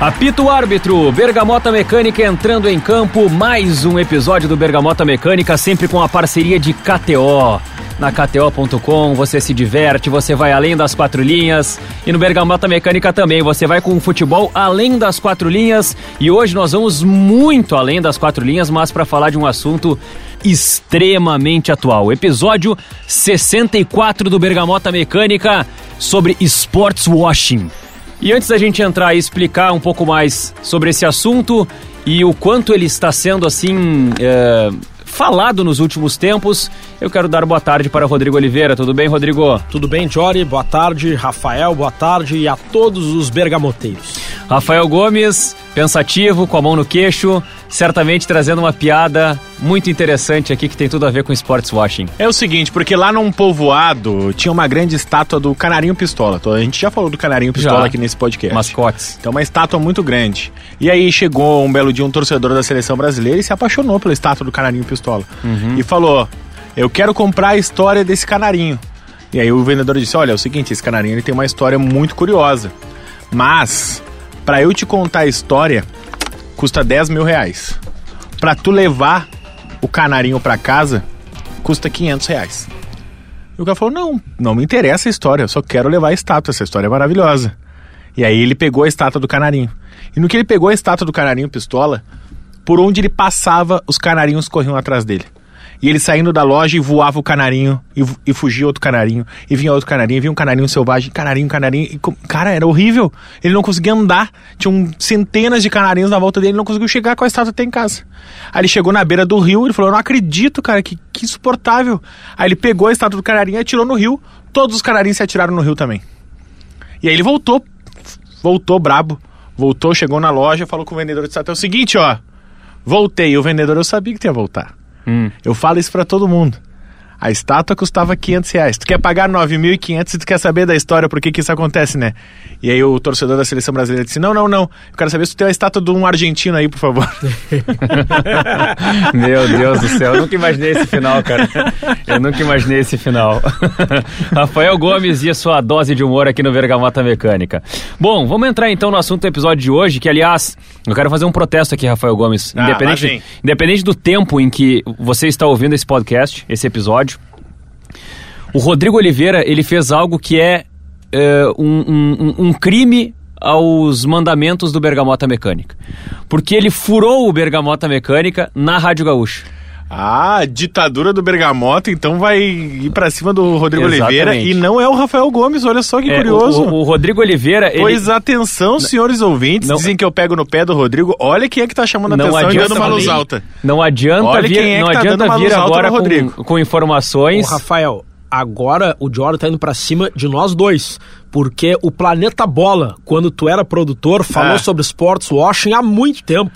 Apito o árbitro, Bergamota Mecânica entrando em campo, mais um episódio do Bergamota Mecânica, sempre com a parceria de KTO. Na KTO.com você se diverte, você vai além das quatro linhas e no Bergamota Mecânica também você vai com o futebol além das quatro linhas e hoje nós vamos muito além das quatro linhas, mas para falar de um assunto extremamente atual. Episódio 64 do Bergamota Mecânica sobre sports washing. E antes da gente entrar e explicar um pouco mais sobre esse assunto e o quanto ele está sendo assim. É, falado nos últimos tempos, eu quero dar boa tarde para Rodrigo Oliveira. Tudo bem, Rodrigo? Tudo bem, Jory? Boa tarde, Rafael, boa tarde e a todos os bergamoteiros. Rafael Gomes, pensativo, com a mão no queixo, certamente trazendo uma piada muito interessante aqui que tem tudo a ver com sports washing. É o seguinte, porque lá num povoado tinha uma grande estátua do Canarinho Pistola. A gente já falou do Canarinho Pistola Já. aqui nesse podcast. Mascotes. Então, uma estátua muito grande. E aí chegou um belo dia um torcedor da seleção brasileira e se apaixonou pela estátua do Canarinho Pistola. E falou: Eu quero comprar a história desse canarinho. E aí o vendedor disse: Olha, é o seguinte, esse canarinho ele tem uma história muito curiosa. Mas, pra eu te contar a história, custa 10 mil reais. Pra tu levar o canarinho pra casa, custa 500 reais. E o cara falou: Não, não me interessa a história, eu só quero levar a estátua, essa história é maravilhosa. E aí ele pegou a estátua do canarinho. E no que ele pegou a estátua do canarinho pistola, por onde ele passava, os canarinhos corriam atrás dele. E ele saindo da loja e voava o canarinho, e, e fugia outro canarinho, e vinha outro canarinho, vinha um canarinho selvagem, canarinho, canarinho. E, cara, era horrível. Ele não conseguia andar. Tinham centenas de canarinhos na volta dele, ele não conseguiu chegar com a estátua até em casa. Aí ele chegou na beira do rio, ele falou: Eu não acredito, cara, que, que insuportável. Aí ele pegou a estátua do canarinho e atirou no rio. Todos os canarinhos se atiraram no rio também. E aí ele voltou, voltou brabo, voltou, chegou na loja, falou com o vendedor de estátua: É o seguinte, ó, voltei. O vendedor eu sabia que ia voltar. Hum. Eu falo isso pra todo mundo. A estátua custava 500 reais. Tu quer pagar 9.500 e tu quer saber da história por que que isso acontece, né? E aí o torcedor da seleção brasileira disse: Não, não, não. Eu quero saber se tu tem a estátua de um argentino aí, por favor. Meu Deus do céu, eu nunca imaginei esse final, cara. Eu nunca imaginei esse final. Rafael Gomes e a sua dose de humor aqui no Vergamota Mecânica. Bom, vamos entrar então no assunto do episódio de hoje, que aliás, eu quero fazer um protesto aqui, Rafael Gomes. Ah, independente, vem. independente do tempo em que você está ouvindo esse podcast, esse episódio, o Rodrigo Oliveira, ele fez algo que é, é, um, um- um- crime aos mandamentos do Bergamota Mecânica. Porque ele furou o Bergamota Mecânica na Rádio Gaúcha. Ah, ditadura do Bergamota, então vai ir pra cima do Rodrigo Exatamente. Oliveira. E não é o Rafael Gomes, olha só que É, curioso. O, o- o Rodrigo Oliveira, ele... Pois atenção, senhores ouvintes. Não- Dizem que eu pego no pé do Rodrigo. Olha quem é que tá chamando a Não atenção e adianta dando uma luz alta. Não adianta Olha vir, quem é não tá adianta vir agora com, com informações. Ô, Rafael, agora o Jory tá indo pra cima de nós dois. Porque o Planeta Bola, quando tu era produtor, falou Ah. sobre sports washing há muito tempo.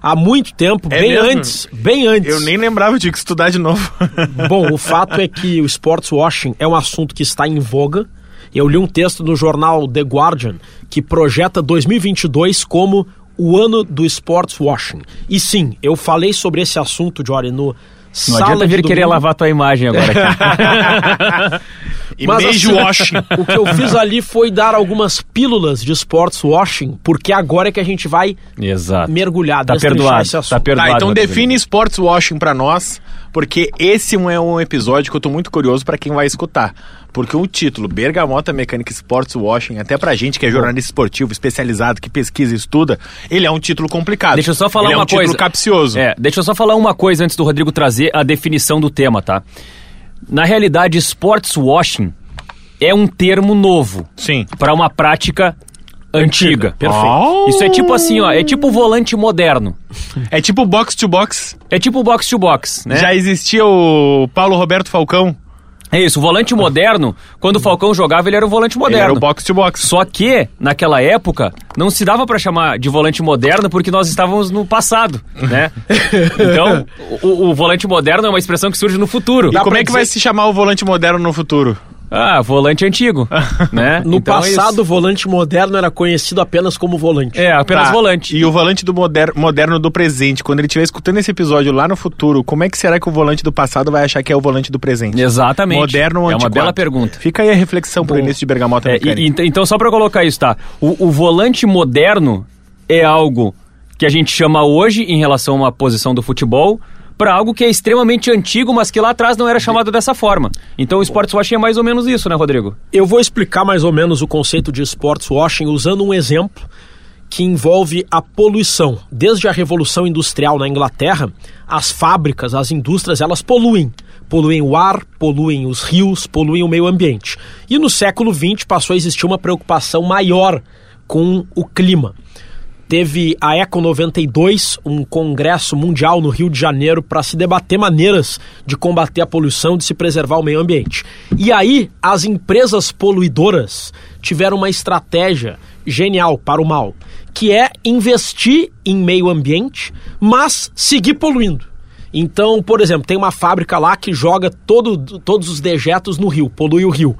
Há muito tempo, É bem mesmo? antes, bem antes. Eu nem lembrava, tinha que estudar de novo. Bom, o fato é que o sports washing é um assunto que está em voga. Eu li um texto no jornal The Guardian que projeta 2022 como o ano do sports washing. E sim, eu falei sobre esse assunto, Jory, no Não Sala adianta vir querer lavar tua imagem agora aqui. E Mas, beijo assim, washing. O que eu fiz ali foi dar algumas pílulas de sports washing, porque agora é que a gente vai Exato. mergulhar, Tá perdoado, esse assunto. tá perdoado. Tá, então define sports washing pra nós, porque esse é um episódio que eu tô muito curioso pra quem vai escutar. Porque o título Bergamota Mecânica Sports Washing, até pra gente que é jornalista esportivo, especializado, que pesquisa e estuda, ele é um título complicado. Deixa eu só falar ele uma é um coisa. título capcioso. É, deixa eu só falar uma coisa antes do Rodrigo trazer a definição do tema, tá? Na realidade, sports washing é um termo novo Sim. para uma prática antiga. Perfeito. Oh. Isso é tipo assim, ó, é tipo volante moderno. É tipo box to box. É tipo box to box, né? Já existia o Paulo Roberto Falcão. É isso, o volante moderno, quando o Falcão jogava, ele era o volante Ele moderno. era o box to box. Só que, naquela época, não se dava pra chamar de volante moderno porque nós estávamos no passado, né? Então, o, o volante moderno é uma expressão que surge no futuro. E como pra é que vai dizer- se chamar o volante moderno no futuro? Ah, volante antigo, né? No Então é passado, o volante moderno era conhecido apenas como volante. É, apenas Tá, volante. E o volante do moder- moderno do presente, quando ele estiver escutando esse episódio lá no futuro, como é que será que o volante do passado vai achar que é o volante do presente? Exatamente. Moderno ou É uma bela pergunta. Fica aí a reflexão pro início de Bergamota É, e- então, só pra colocar isso, tá? O, o volante moderno é algo que a gente chama hoje em relação a uma posição do futebol para algo que é extremamente antigo, mas que lá atrás não era chamado dessa forma. Então o sports washing é mais ou menos isso, né, Rodrigo? Eu vou explicar mais ou menos o conceito de sports washing usando um exemplo que envolve a poluição. Desde a Revolução Industrial na Inglaterra, as fábricas, as indústrias, elas poluem. Poluem o ar, poluem os rios, poluem o meio ambiente. E no século XX passou a existir uma preocupação maior com o clima. Teve a Eco 92, um congresso mundial no Rio de Janeiro para se debater maneiras de combater a poluição, de se preservar o meio ambiente. E aí as empresas poluidoras tiveram uma estratégia genial para o mal, que é investir em meio ambiente, mas seguir poluindo. Então, por exemplo, tem uma fábrica lá que joga todo, todos os dejetos no rio, polui o rio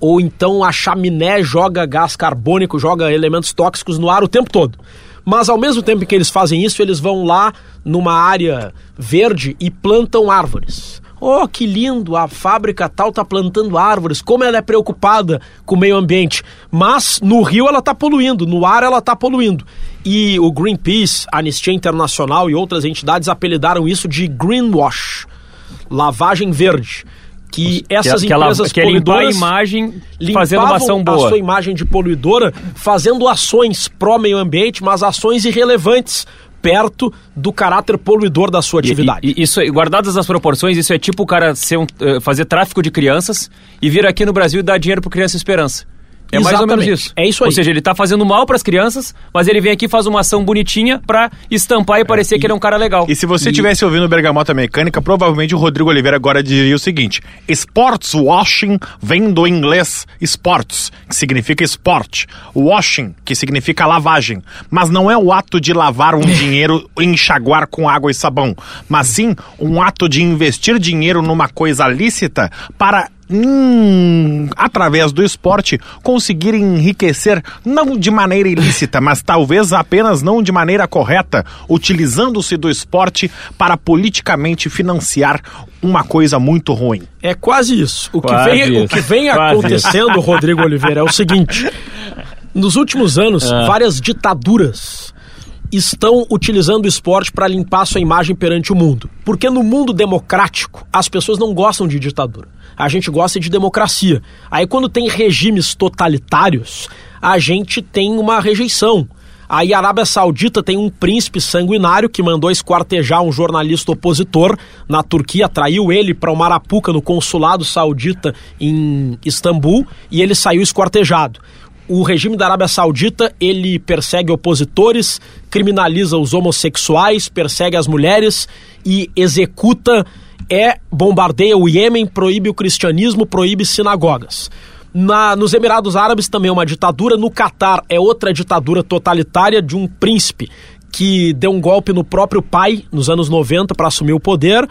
ou então a chaminé joga gás carbônico, joga elementos tóxicos no ar o tempo todo. Mas ao mesmo tempo que eles fazem isso, eles vão lá numa área verde e plantam árvores. Oh, que lindo! A fábrica tal tá plantando árvores. Como ela é preocupada com o meio ambiente. Mas no rio ela tá poluindo, no ar ela tá poluindo. E o Greenpeace, a Anistia Internacional e outras entidades apelidaram isso de greenwash, lavagem verde que essas que, empresas que poluidoras a imagem fazendo uma ação boa. a sua imagem de poluidora, fazendo ações pró meio ambiente, mas ações irrelevantes perto do caráter poluidor da sua atividade. E, e, isso, guardadas as proporções, isso é tipo o cara ser um, eh, fazer tráfico de crianças e vir aqui no Brasil e dar dinheiro para Criança Esperança. É mais ou menos isso. É isso aí. Ou seja, ele está fazendo mal para as crianças, mas ele vem aqui e faz uma ação bonitinha para estampar e parecer é, e, que ele é um cara legal. E se você estivesse ouvindo Bergamota Mecânica, provavelmente o Rodrigo Oliveira agora diria o seguinte: Sports washing vem do inglês sports, que significa esporte. Washing, que significa lavagem. Mas não é o ato de lavar um dinheiro enxaguar com água e sabão, mas sim um ato de investir dinheiro numa coisa lícita para hum, através do esporte, conseguir enriquecer não de maneira ilícita, mas talvez apenas não de maneira correta, utilizando-se do esporte para politicamente financiar uma coisa muito ruim. É quase isso. O que vem, isso. O que vem acontecendo, isso. Rodrigo Oliveira, é o seguinte: nos últimos anos, ah. várias ditaduras estão utilizando o esporte para limpar sua imagem perante o mundo. Porque no mundo democrático, as pessoas não gostam de ditadura a gente gosta de democracia. Aí quando tem regimes totalitários, a gente tem uma rejeição. Aí a Arábia Saudita tem um príncipe sanguinário que mandou esquartejar um jornalista opositor na Turquia, traiu ele para uma arapuca no consulado saudita em Istambul e ele saiu esquartejado. O regime da Arábia Saudita, ele persegue opositores, criminaliza os homossexuais, persegue as mulheres e executa é bombardeia o Iêmen, proíbe o cristianismo, proíbe sinagogas. Na, nos Emirados Árabes também é uma ditadura. No Catar é outra ditadura totalitária de um príncipe que deu um golpe no próprio pai nos anos 90 para assumir o poder.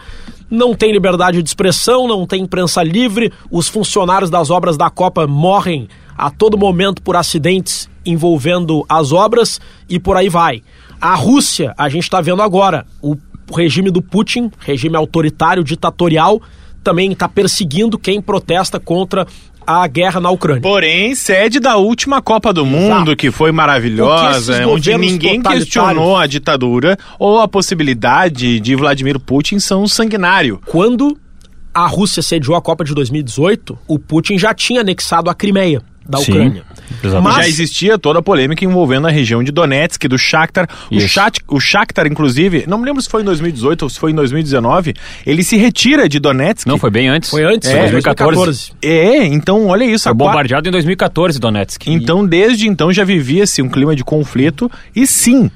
Não tem liberdade de expressão, não tem imprensa livre. Os funcionários das obras da Copa morrem a todo momento por acidentes envolvendo as obras e por aí vai. A Rússia, a gente está vendo agora, o o regime do Putin, regime autoritário, ditatorial, também está perseguindo quem protesta contra a guerra na Ucrânia. Porém, sede da última Copa do Mundo, Exato. que foi maravilhosa, onde ninguém questionou a ditadura ou a possibilidade de Vladimir Putin ser um sanguinário. Quando a Rússia sediou a Copa de 2018, o Putin já tinha anexado a Crimeia da Sim, Ucrânia. Mas já existia toda a polêmica envolvendo a região de Donetsk, do Shakhtar. O, Shat, o Shakhtar, inclusive, não me lembro se foi em 2018 ou se foi em 2019, ele se retira de Donetsk. Não, foi bem antes. Foi antes, é, 2014. É, então olha isso. Foi bombardeado em 2014 Donetsk. Então, desde então já vivia-se um clima de conflito e sim,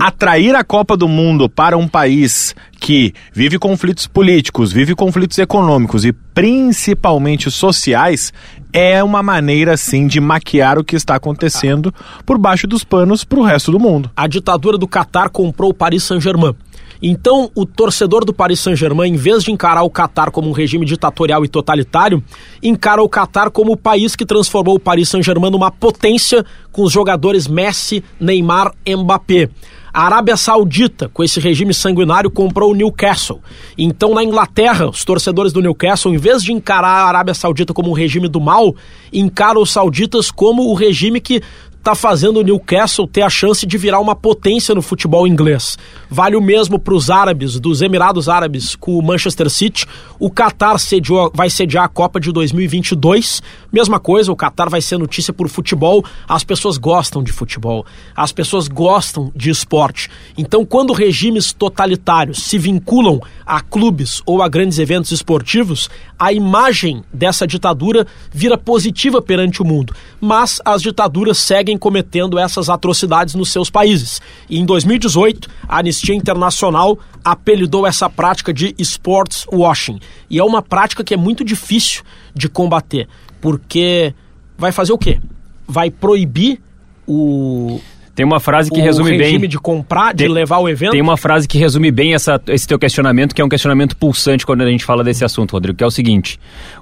Atrair a Copa do Mundo para um país que vive conflitos políticos, vive conflitos econômicos e principalmente sociais é uma maneira, sim, de maquiar o que está acontecendo por baixo dos panos para o resto do mundo. A ditadura do Catar comprou o Paris Saint-Germain. Então, o torcedor do Paris Saint-Germain, em vez de encarar o Catar como um regime ditatorial e totalitário, encara o Catar como o país que transformou o Paris Saint-Germain numa potência com os jogadores Messi, Neymar, Mbappé. A Arábia Saudita, com esse regime sanguinário, comprou o Newcastle. Então, na Inglaterra, os torcedores do Newcastle, em vez de encarar a Arábia Saudita como um regime do mal, encaram os sauditas como o regime que está fazendo o Newcastle ter a chance de virar uma potência no futebol inglês. Vale o mesmo para os árabes, dos Emirados Árabes, com o Manchester City. O Qatar sediou, vai sediar a Copa de 2022. Mesma coisa, o Qatar vai ser notícia por futebol. As pessoas gostam de futebol, as pessoas gostam de esporte. Então, quando regimes totalitários se vinculam a clubes ou a grandes eventos esportivos, a imagem dessa ditadura vira positiva perante o mundo. Mas as ditaduras seguem cometendo essas atrocidades nos seus países. E em 2018, a Anistia Internacional apelidou essa prática de sports washing. E é uma prática que é muito difícil de combater, porque vai fazer o quê? Vai proibir o, tem uma frase que resume bem. regime de comprar, de tem, levar o evento. Tem uma frase que resume bem essa, esse teu questionamento, que é um questionamento pulsante quando a gente fala desse assunto, Rodrigo, que é o seguinte: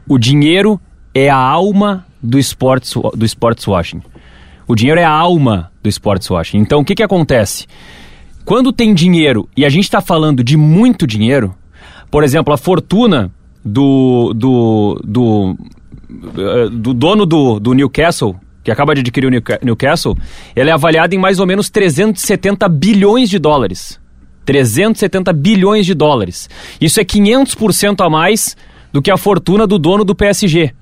o dinheiro é a alma do sports, do sports washing. O dinheiro é a alma do sports washing. Então, o que, que acontece? Quando tem dinheiro, e a gente está falando de muito dinheiro, por exemplo, a fortuna do, do, do, do dono do, do Newcastle, que acaba de adquirir o Newcastle, ela é avaliada em mais ou menos 370 bilhões de dólares. 370 bilhões de dólares. Isso é 500% a mais do que a fortuna do dono do PSG.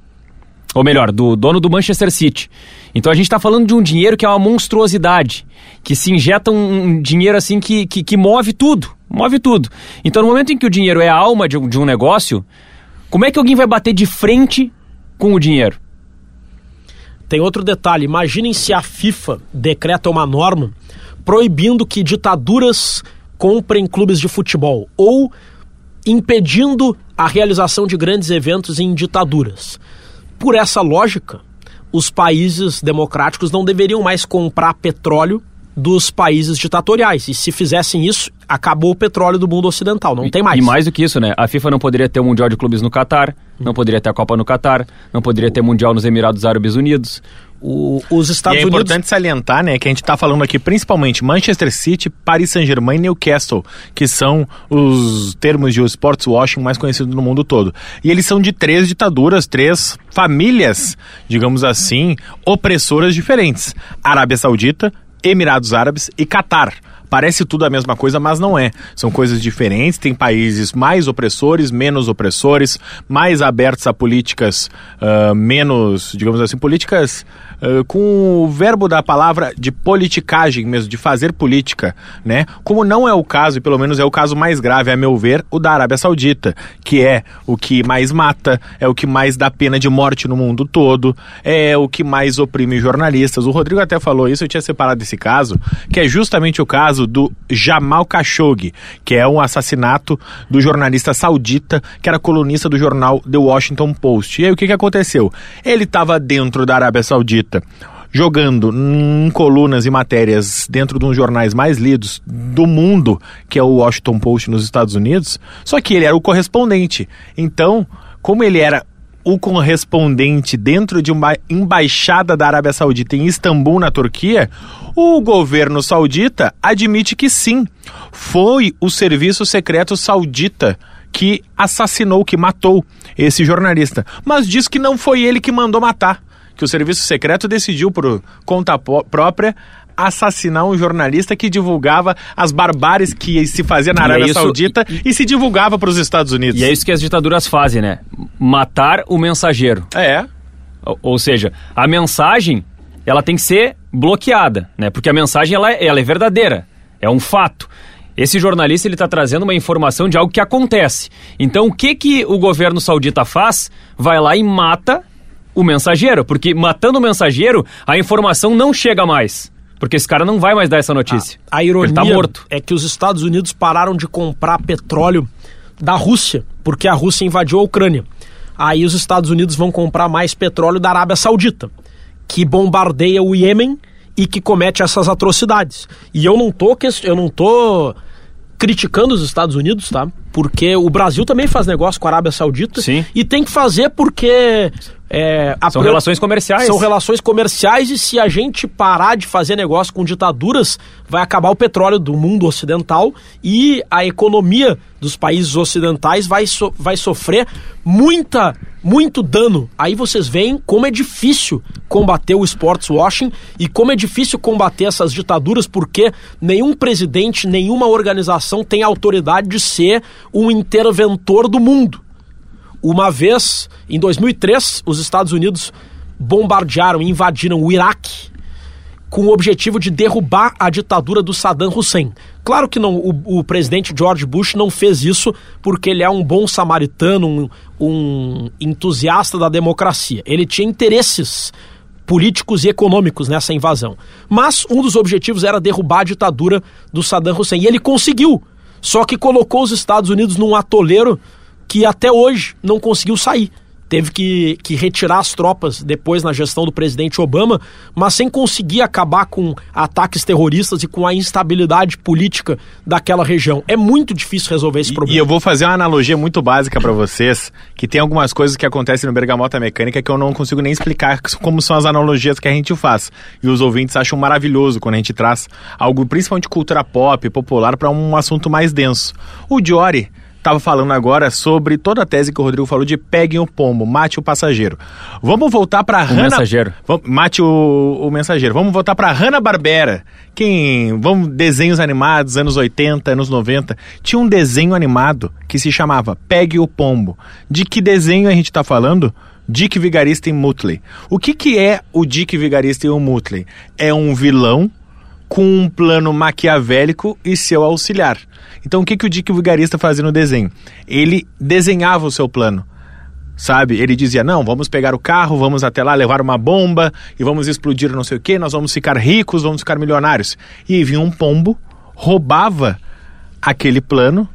Ou melhor, do dono do Manchester City. Então a gente está falando de um dinheiro que é uma monstruosidade, que se injeta um, dinheiro assim que, que, que, move tudo, move tudo. Então no momento em que o dinheiro é a alma de um, de um negócio, como é que alguém vai bater de frente com o dinheiro? Tem outro detalhe, imaginem se a FIFA decreta uma norma proibindo que ditaduras comprem clubes de futebol ou impedindo a realização de grandes eventos em ditaduras. Por essa lógica, os países democráticos não deveriam mais comprar petróleo dos países ditatoriais. E se fizessem isso, acabou o petróleo do mundo ocidental, não e, tem mais. E mais do que isso, né? A FIFA não poderia ter o Mundial de Clubes no Catar, não poderia ter a Copa no Catar, não poderia ter Mundial nos Emirados Árabes Unidos. O, os Estados e é Unidos... importante salientar, né, que a gente está falando aqui principalmente Manchester City, Paris Saint-Germain e Newcastle, que são os termos de sports washing mais conhecidos no mundo todo. E eles são de três ditaduras, três famílias, digamos assim, opressoras diferentes: Arábia Saudita, Emirados Árabes e Catar. Parece tudo a mesma coisa, mas não é. São coisas diferentes. Tem países mais opressores, menos opressores, mais abertos a políticas uh, menos, digamos assim, políticas uh, com o verbo da palavra de politicagem mesmo, de fazer política, né? Como não é o caso, e pelo menos é o caso mais grave, a meu ver, o da Arábia Saudita, que é o que mais mata, é o que mais dá pena de morte no mundo todo, é o que mais oprime jornalistas. O Rodrigo até falou isso, eu tinha separado esse caso, que é justamente o caso caso do Jamal Khashoggi, que é um assassinato do jornalista saudita, que era colunista do jornal The Washington Post. E aí o que, que aconteceu? Ele estava dentro da Arábia Saudita jogando em colunas e matérias dentro de um dos jornais mais lidos do mundo, que é o Washington Post nos Estados Unidos, só que ele era o correspondente. Então, como ele era o correspondente dentro de uma embaixada da Arábia Saudita em Istambul, na Turquia, o governo saudita admite que sim, foi o serviço secreto saudita que assassinou, que matou esse jornalista, mas diz que não foi ele que mandou matar, que o serviço secreto decidiu por conta própria assassinar um jornalista que divulgava as barbáries que se fazia na Arábia é isso, Saudita e, e, se divulgava para os Estados Unidos. E é isso que as ditaduras fazem, né? Matar o mensageiro. É. Ou, ou seja, a mensagem ela tem que ser bloqueada, né? Porque a mensagem ela, é, ela é verdadeira, é um fato. Esse jornalista ele está trazendo uma informação de algo que acontece. Então o que que o governo saudita faz? Vai lá e mata o mensageiro, porque matando o mensageiro a informação não chega mais. Porque esse cara não vai mais dar essa notícia. A, a ironia tá é que os Estados Unidos pararam de comprar petróleo da Rússia, porque a Rússia invadiu a Ucrânia. Aí os Estados Unidos vão comprar mais petróleo da Arábia Saudita, que bombardeia o Iêmen e que comete essas atrocidades. E eu não tô, eu não tô criticando os Estados Unidos, tá? Porque o Brasil também faz negócio com a Arábia Saudita Sim. e tem que fazer porque é, São pro- relações comerciais. são relações comerciais e se a gente parar de fazer negócio com ditaduras, vai acabar o petróleo do mundo ocidental e a economia dos países ocidentais vai, so- vai sofrer muita, muito dano. Aí vocês veem como é difícil combater o sports washing e como é difícil combater essas ditaduras porque nenhum presidente, nenhuma organização tem autoridade de ser um interventor do mundo. Uma vez, em 2003, os Estados Unidos bombardearam e invadiram o Iraque com o objetivo de derrubar a ditadura do Saddam Hussein. Claro que não, o, o presidente George Bush não fez isso porque ele é um bom samaritano, um, um entusiasta da democracia. Ele tinha interesses políticos e econômicos nessa invasão. Mas um dos objetivos era derrubar a ditadura do Saddam Hussein. E ele conseguiu. Só que colocou os Estados Unidos num atoleiro que até hoje não conseguiu sair. Teve que, que retirar as tropas depois na gestão do presidente Obama, mas sem conseguir acabar com ataques terroristas e com a instabilidade política daquela região. É muito difícil resolver esse E problema. eu vou fazer uma analogia muito básica pra vocês, que tem algumas coisas que acontecem no Bergamota Mecânica que eu não consigo nem explicar como são as analogias que a gente faz. E os ouvintes acham maravilhoso quando a gente traz algo, principalmente cultura pop, popular, pra um assunto mais denso. O Diori estava falando agora sobre toda a tese que o Rodrigo falou de peguem o pombo, mate o passageiro. Vamos voltar pra Hanna... mensageiro. Mate o, o mensageiro. Vamos voltar pra Hanna-Barbera. Quem. Vamos, desenhos animados, anos 80, anos 90. Tinha um desenho animado que se chamava Pegue o Pombo. De que desenho a gente tá falando? Dick Vigarista e Mutley. O que, que é o Dick Vigarista e o Mutley? É um vilão com um plano maquiavélico e seu auxiliar. Então o que, que o Dick Vigarista fazia no desenho? Ele desenhava o seu plano. Sabe? Ele dizia: não, vamos pegar o carro, vamos até lá levar uma bomba e vamos explodir não sei o que, nós vamos ficar ricos, vamos ficar milionários. E aí vinha um pombo, roubava aquele plano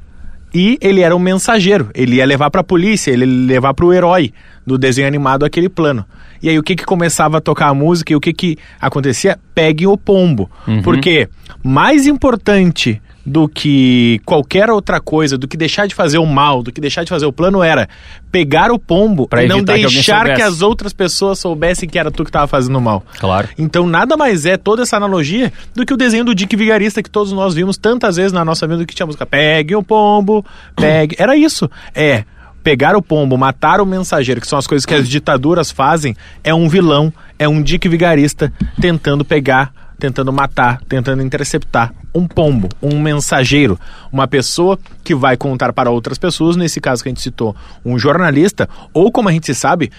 e ele era um mensageiro. Ele ia levar para a polícia, ele ia levar para o herói do desenho animado aquele plano. E aí o que que começava a tocar a música e o que que acontecia? Pegue o pombo. Porque mais importante do que qualquer outra coisa, do que deixar de fazer o mal, do que deixar de fazer o plano era pegar o pombo Pra e não que deixar que, soubesse. as outras pessoas soubessem que era tu que estava fazendo mal. Claro. Então nada mais é toda essa analogia do que o desenho do Dick Vigarista que todos nós vimos tantas vezes na nossa vida que tinha música Pegue o pombo, pegue. Era isso. É pegar o pombo, matar o mensageiro, que são as coisas que as ditaduras fazem, é um vilão, é um Dick Vigarista tentando pegar, tentando matar, tentando interceptar um pombo, um mensageiro, uma pessoa que vai contar para outras pessoas, nesse caso que a gente citou, um jornalista, ou como a gente sabe,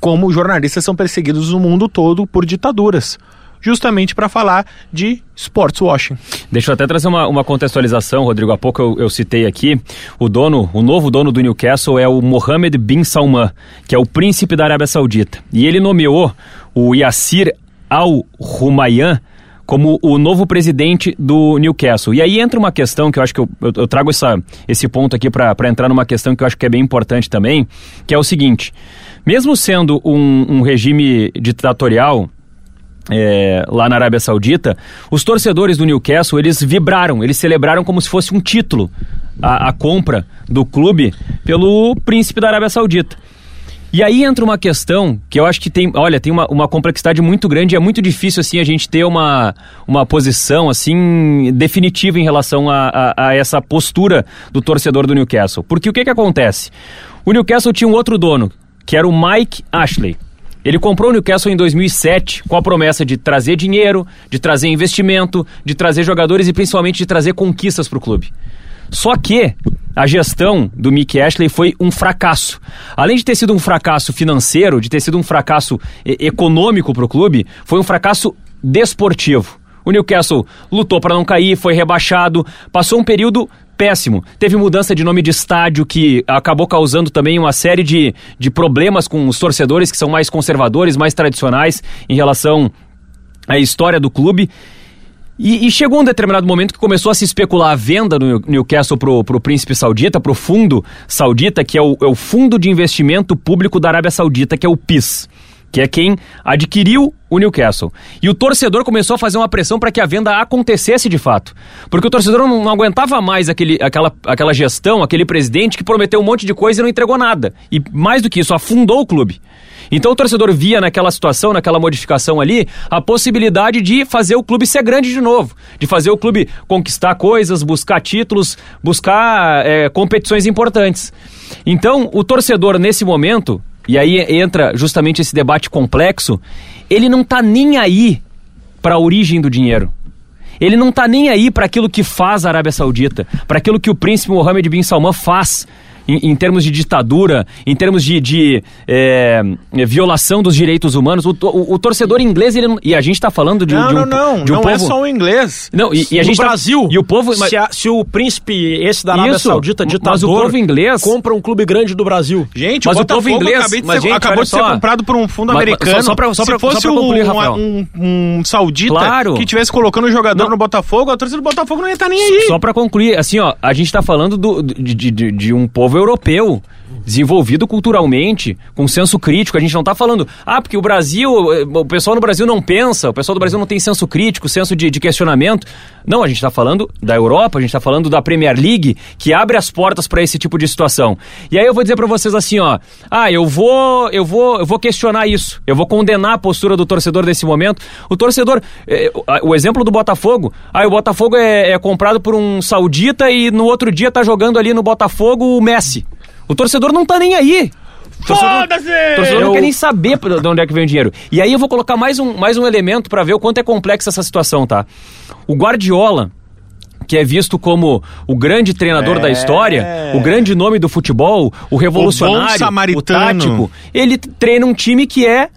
como jornalistas são perseguidos no mundo todo por ditaduras. Justamente para falar de sports washing. Deixa eu até trazer uma, uma contextualização, Rodrigo. Há pouco eu, eu citei aqui. O dono, o novo dono do Newcastle é o Mohammed bin Salman, que é o príncipe da Arábia Saudita. E ele nomeou o Yassir Al-Rumayyan como o novo presidente do Newcastle. E aí entra uma questão que eu acho que eu, eu, eu trago essa, esse ponto aqui para entrar numa questão que eu acho que é bem importante também, que é o seguinte: mesmo sendo um, um regime ditatorial, é, lá na Arábia Saudita, os torcedores do Newcastle, eles vibraram, eles celebraram como se fosse um título a, a compra do clube pelo príncipe da Arábia Saudita. E aí entra uma questão que eu acho que tem, olha, tem uma, uma complexidade muito grande, e é muito difícil assim a gente ter uma, uma posição assim definitiva em relação a, a, a essa postura do torcedor do Newcastle. Porque o que que acontece? O Newcastle tinha um outro dono, que era o Mike Ashley. Ele comprou o Newcastle em 2007 com a promessa de trazer dinheiro, de trazer investimento, de trazer jogadores e principalmente de trazer conquistas para o clube. Só que a gestão do Mick Ashley foi um fracasso. Além de ter sido um fracasso financeiro, de ter sido um fracasso econômico para o clube, foi um fracasso desportivo. O Newcastle lutou para não cair, foi rebaixado, passou um período péssimo. Teve mudança de nome de estádio que acabou causando também uma série de, de problemas com os torcedores que são mais conservadores, mais tradicionais em relação à história do clube. E, e chegou um determinado momento que começou a se especular a venda no Newcastle pro, pro príncipe saudita, pro fundo saudita, que é o, é o Fundo de Investimento Público da Arábia Saudita, que é o PIS. Que é quem adquiriu o Newcastle. E o torcedor começou a fazer uma pressão para que a venda acontecesse de fato. Porque o torcedor não, não, aguentava mais aquele, aquela, aquela gestão, aquele presidente que prometeu um monte de coisa e não entregou nada. E mais do que isso, afundou o clube. Então o torcedor via naquela situação, naquela modificação ali, a possibilidade de fazer o clube ser grande de novo, de fazer o clube conquistar coisas, buscar títulos, buscar é, competições importantes. Então o torcedor nesse momento, e aí entra justamente esse debate complexo, ele não está nem aí para a origem do dinheiro. Ele não está nem aí para aquilo que faz a Arábia Saudita, para aquilo que o príncipe Mohammed bin Salman faz em, em termos de ditadura, em termos de, de é, violação dos direitos humanos. O, o, o torcedor inglês, ele não, e a gente está falando de, não, de um, não, não, de um não povo... é só o inglês. Não, e, e a no gente tá- Brasil, e o povo, mas, se, a- se o príncipe esse da Arábia Isso, Saudita, mas ditador, o povo inglês- compra um clube grande do Brasil. Gente, Mas o o povo inglês- de mas, ser- gente, acabou de ser só. comprado por um fundo Mas- mas americano. só- só pra- só Se pra- fosse só pra concluir, um, um, um saudita Claro. que tivesse colocando o jogador Não. no Botafogo, a torcida do Botafogo não ia estar nem aí. Só para concluir, assim, ó, a gente tá falando do, de, de, de- de um povo europeu. Desenvolvido culturalmente, com senso crítico. A gente não tá falando, ah, porque o Brasil, eh, o pessoal no Brasil não pensa, o pessoal do Brasil não tem senso crítico, senso de, de questionamento. Não, a gente tá falando da Europa, a gente tá falando da Premier League, que abre as portas para esse tipo de situação. E aí eu vou dizer para vocês assim, ó, ah, eu vou, eu vou, eu vou questionar isso, eu vou condenar a postura do torcedor nesse momento. O torcedor, eh, o- o exemplo do Botafogo, ah, o Botafogo é, é comprado por um saudita e no outro dia tá jogando ali no Botafogo o Messi. O torcedor não tá nem aí. O Foda-se! o torcedor não quer nem saber de onde é que vem o dinheiro. E aí eu vou colocar mais um, mais um elemento para ver o quanto é complexa essa situação, tá? O Guardiola, que é visto como o grande treinador É. da história, o grande nome do futebol, o revolucionário, o, samaritano. tático, ele treina um time que é,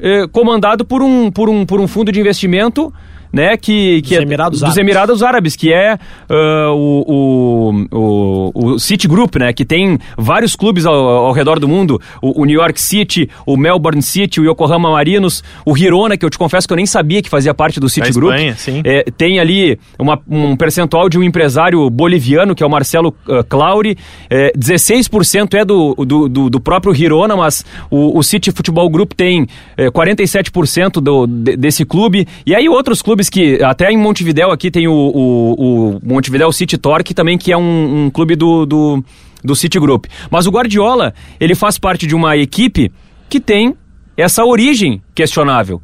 eh, comandado por um, por, um, por um fundo de investimento né, que, que Dos é Emirados dos Árabes. Emirados Árabes, que é ah, o, o, o, o City Group, né, que tem vários clubes ao, ao redor do mundo, o, o New York City, o Melbourne City, o Yokohama Marinos, o Hirona, que eu te confesso que eu nem sabia que fazia parte do City Da Group. Espanha, sim. É, tem ali uma- um percentual de um empresário boliviano, que é o Marcelo uh, Clauri. É, 16% é do, do, do, do próprio Hirona, mas o, o City Futebol Group tem é, 47% do, de- desse clube. E aí outros clubes que, até em Montevidéu aqui tem o, o, o Montevidéu City Torque também, que é um, um clube do, do, do City Group. Mas o Guardiola, ele faz parte de uma equipe que tem essa origem questionável.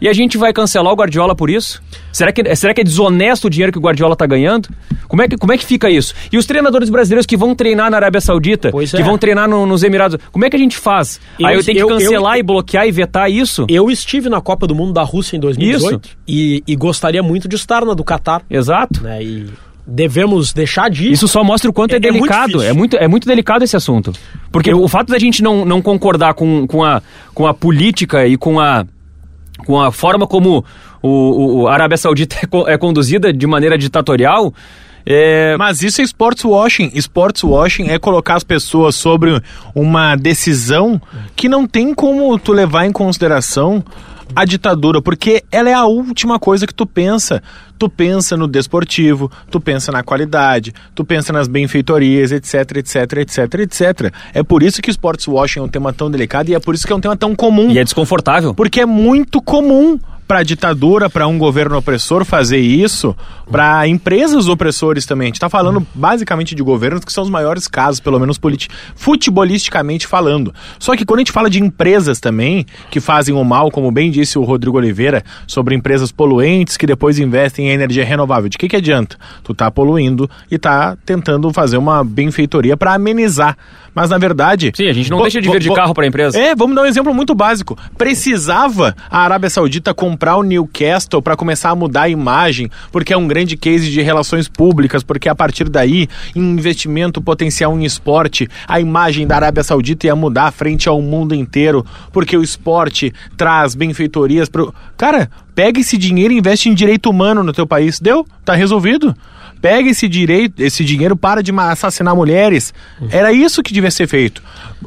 E a gente vai cancelar o Guardiola por isso? Será que, será que é desonesto o dinheiro que o Guardiola tá ganhando? Como é, que, como é que fica isso? E os treinadores brasileiros que vão treinar na Arábia Saudita, Pois que é. vão treinar no- nos Emirados, como é que a gente faz? Eu- Aí eu tenho que eu- cancelar eu- e bloquear e vetar isso? Eu estive na Copa do Mundo da Rússia em 2018 e, e gostaria muito de estar na do Catar. Exato. Né? E devemos deixar de ir. Isso só mostra o quanto é, É- é muito delicado. É muito, é muito delicado esse assunto. Porque o fato da gente não, não concordar com, com, a, com a política e com a, com a forma como o, a Arábia Saudita é, é conduzida de maneira ditatorial. É, Mas isso é sports washing. Sports washing é colocar as pessoas sobre uma decisão que não tem como tu levar em consideração a ditadura, porque ela é a última coisa que tu pensa. Tu pensa no desportivo, tu pensa na qualidade, tu pensa nas benfeitorias, etc, etc, etc, etc. É por isso que o sports washing é um tema tão delicado e é por isso que é um tema tão comum. e é desconfortável. Porque é muito comum para a ditadura, para um governo opressor fazer isso, para empresas opressores também. A gente está falando basicamente de governos que são os maiores casos, pelo menos politi- futebolisticamente falando. Só que quando a gente fala de empresas também, que fazem o mal, como bem disse o Rodrigo Oliveira, sobre empresas poluentes que depois investem em energia renovável, de que, que adianta? Tu tá poluindo e tá tentando fazer uma benfeitoria para amenizar. Mas na verdade. Sim, a gente não deixa de vir de carro para a empresa. é, vamos dar um exemplo muito básico. Precisava a Arábia Saudita comprar o Newcastle para começar a mudar a imagem, porque é um grande case de relações públicas, porque a partir daí, em investimento potencial em esporte, a imagem da Arábia Saudita ia mudar frente ao mundo inteiro, porque o esporte traz benfeitorias pro. Cara, pega esse dinheiro e investe em direito humano no teu país. Deu? Tá resolvido. Pega esse direito, esse dinheiro, para de assassinar mulheres. Era isso que devia ser feito.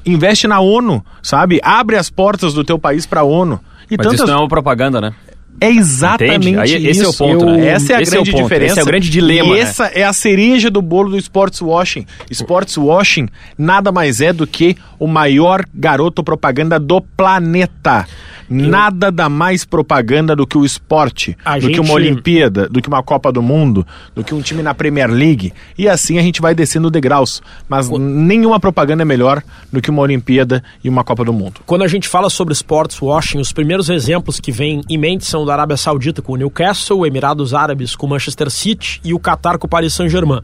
Investe na ONU, sabe? Abre as portas do teu país para a ONU. E Mas tantas isso não é uma propaganda, né? é exatamente Entende? Aí, esse é o isso. ponto, né? Essa é a Esse é grande ponto, diferença. esse é o grande dilema, E né? essa é a cereja do bolo do sports washing. Sports washing nada mais é do que o maior garoto propaganda do planeta. Nada dá mais propaganda do que o esporte, A do gente- que uma Olimpíada, do que uma Copa do Mundo, do que um time na Premier League. E assim a gente vai descendo degraus. Mas nenhuma propaganda é melhor do que uma Olimpíada e uma Copa do Mundo. Quando a gente fala sobre sports washing, os primeiros exemplos que vêm em mente são da Arábia Saudita com o Newcastle, Emirados Árabes com o Manchester City e o Qatar com o Paris Saint-Germain.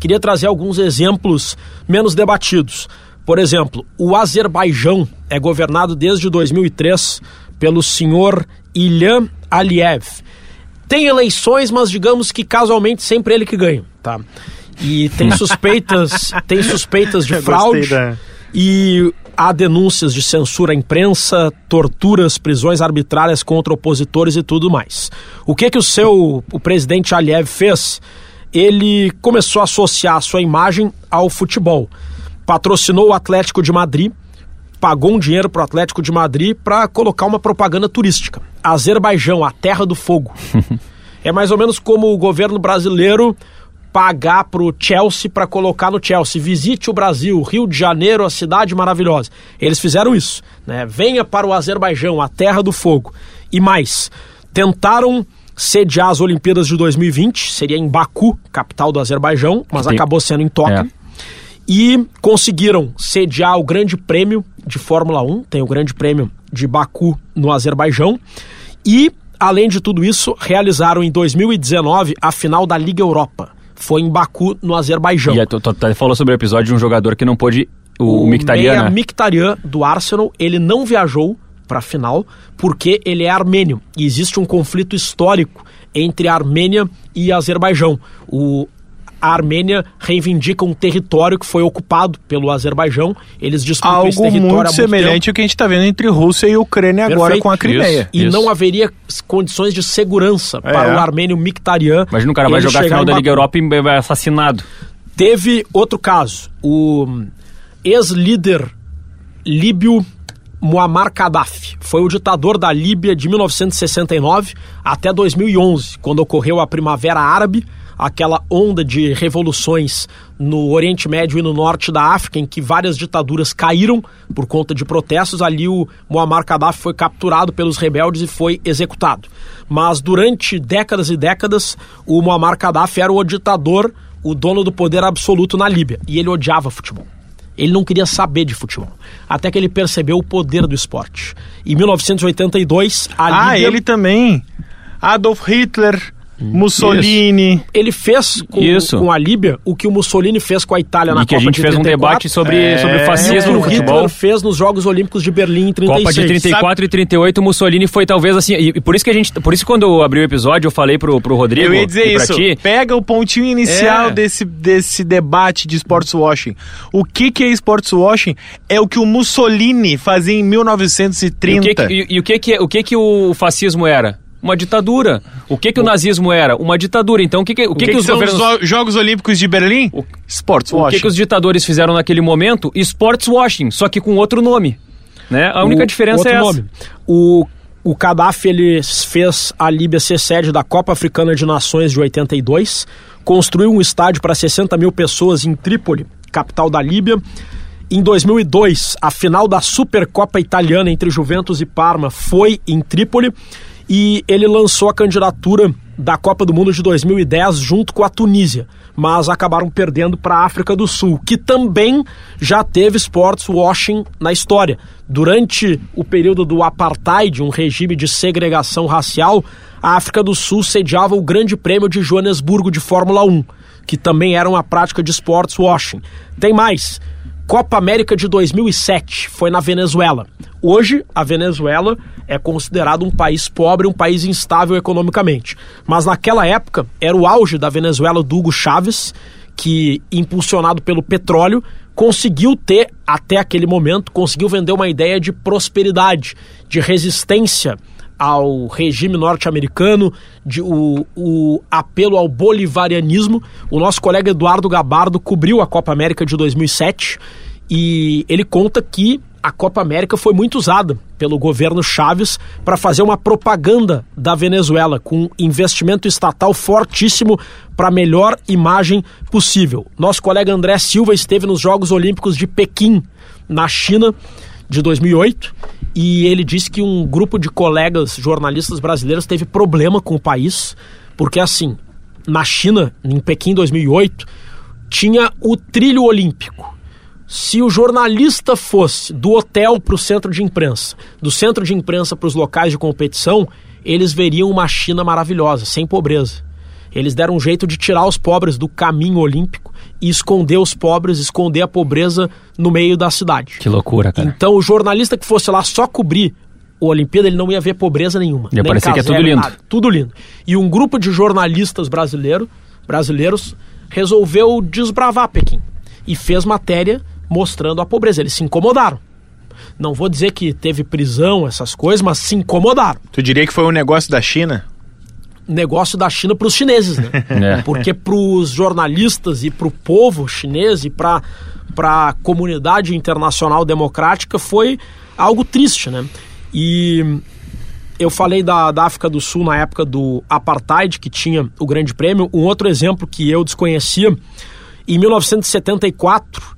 Queria trazer alguns exemplos menos debatidos. Por exemplo, o Azerbaijão é governado desde 2003 pelo senhor Ilham Aliyev. Tem eleições, mas digamos que casualmente sempre ele que ganha, tá? E tem suspeitas, tem suspeitas de fraude da- e há denúncias de censura à imprensa, torturas, prisões arbitrárias contra opositores e tudo mais. O que que o seu o presidente Aliyev fez? Ele começou a associar a sua imagem ao futebol. Patrocinou o Atlético de Madrid, pagou um dinheiro para o Atlético de Madrid para colocar uma propaganda turística. Azerbaijão, a terra do fogo. é mais ou menos como o governo brasileiro pagar para o Chelsea para colocar no Chelsea. Visite o Brasil, Rio de Janeiro, a cidade maravilhosa. Eles fizeram isso. Né? Venha para o Azerbaijão, a terra do fogo. E mais, tentaram sediar as Olimpíadas de 2020, seria em Baku, capital do Azerbaijão, mas acabou sendo em Tóquio É. e conseguiram sediar o Grande Prêmio de Fórmula 1, tem o Grande Prêmio de Baku no Azerbaijão, e, além de tudo isso, realizaram em 2019 a final da Liga Europa. Foi em Baku, no Azerbaijão. E tu, falou sobre o episódio de um jogador que não pôde. O, o meia né? Mkhitaryan do Arsenal, ele não viajou para a final porque ele é armênio e existe um conflito histórico entre a Armênia e Azerbaijão. O a Armênia reivindica um território que foi ocupado pelo Azerbaijão. Eles disputam esse Algo território há muito muito semelhante tempo. ao que a gente está vendo entre Rússia e Ucrânia agora Perfeito. com a Crimeia. E Isso. não haveria condições de segurança É. para o armênio Mkhitaryan. Imagina o cara vai jogar a final da Liga. Europa e vai assassinado. Teve outro caso. O ex-líder líbio Muammar Gaddafi foi o ditador da Líbia de 1969 até 2011, quando ocorreu a Primavera Árabe, aquela onda de revoluções no Oriente Médio e no norte da África, em que várias ditaduras caíram por conta de protestos. Ali o Muammar Gaddafi foi capturado pelos rebeldes e foi executado. Mas durante décadas e décadas, o Muammar Gaddafi era o ditador, o dono do poder absoluto na Líbia, e ele odiava futebol. Ele não queria saber de futebol. Até que ele percebeu o poder do esporte. Em 1982, a Ah, Líbia... ele também. Adolf Hitler, Mussolini. ele fez com, Isso. com a Líbia o que o Mussolini fez com a Itália na e que Copa a gente de fez um 34, debate sobre, É. sobre o e o fascismo que no o futebol. Hitler fez nos Jogos Olímpicos de Berlim em 36. Copa de 34 e 38, Mussolini foi talvez assim. E, e por isso que a gente. Por isso que quando eu abri o episódio, eu falei pro, pro Rodrigo. Eu ia dizer e pra isso. Ti, Pega o pontinho inicial É. desse, desse debate de sports washing. O que, que é sports washing? É o que o Mussolini fazia em e o 1930. que, que- e, e o que que o que que o fascismo era? Uma ditadura. O que que o nazismo era? Uma ditadura. Então o que que, o O que, que, que os governos os Jo- Jogos Olímpicos de Berlim? O- Sports o washing. que que os ditadores fizeram naquele momento? Sports washing, só que com outro nome. Né? A única O- diferença é essa. nome. O, o Gaddafi ele fez a Líbia ser sede da Copa Africana de Nações de 82, construiu um estádio para 60 mil pessoas em Trípoli, capital da Líbia. Em 2002, a final da Supercopa Italiana entre Juventus e Parma foi em Trípoli e ele lançou a candidatura da Copa do Mundo de 2010 junto com a Tunísia, mas acabaram perdendo para a África do Sul, que também já teve sports washing na história. Durante o período do apartheid, um regime de segregação racial, a África do Sul sediava o Grande Prêmio de Joanesburgo de Fórmula 1, que também era uma prática de sports washing. Tem mais. Copa América de 2007 foi na Venezuela. Hoje, a Venezuela é considerado um país pobre, um país instável economicamente. Mas naquela época, era o auge da Venezuela do Hugo Chávez, que, impulsionado pelo petróleo, conseguiu ter, até aquele momento, conseguiu vender uma ideia de prosperidade, de resistência ao regime norte-americano, o, o apelo ao bolivarianismo. O nosso colega Eduardo Gabardo cobriu a Copa América de 2007 e ele conta que a Copa América foi muito usada pelo governo Chaves para fazer uma propaganda da Venezuela com investimento estatal fortíssimo para a melhor imagem possível. Nosso colega André Silva esteve nos Jogos Olímpicos de Pequim, na China, de 2008 e ele disse que um grupo de colegas jornalistas brasileiros teve problema com o país, porque assim, na China, em Pequim 2008, tinha o trilho olímpico. Se o jornalista fosse do hotel para o centro de imprensa, do centro de imprensa para os locais de competição, eles veriam uma China maravilhosa, sem pobreza. Eles deram um jeito de tirar os pobres do caminho olímpico e esconder os pobres, esconder a pobreza no meio da cidade. Que loucura, cara. Então o jornalista que fosse lá só cobrir o Olimpíada, ele não ia ver pobreza nenhuma. Ia parecer que é tudo lindo. nada. tudo lindo. E um grupo de jornalistas brasileiro, brasileiros resolveu desbravar Pequim e fez matéria mostrando a pobreza. Eles se incomodaram. Não vou dizer que teve prisão, essas coisas, mas se incomodaram. Tu diria que foi um negócio da China? Negócio da China para os chineses, né? É. Porque para os jornalistas e para o povo chinês e para a comunidade internacional democrática foi algo triste, né? E eu falei da, da África do Sul na época do Apartheid, que tinha o Grande Prêmio. Um outro exemplo que eu desconhecia, em 1974,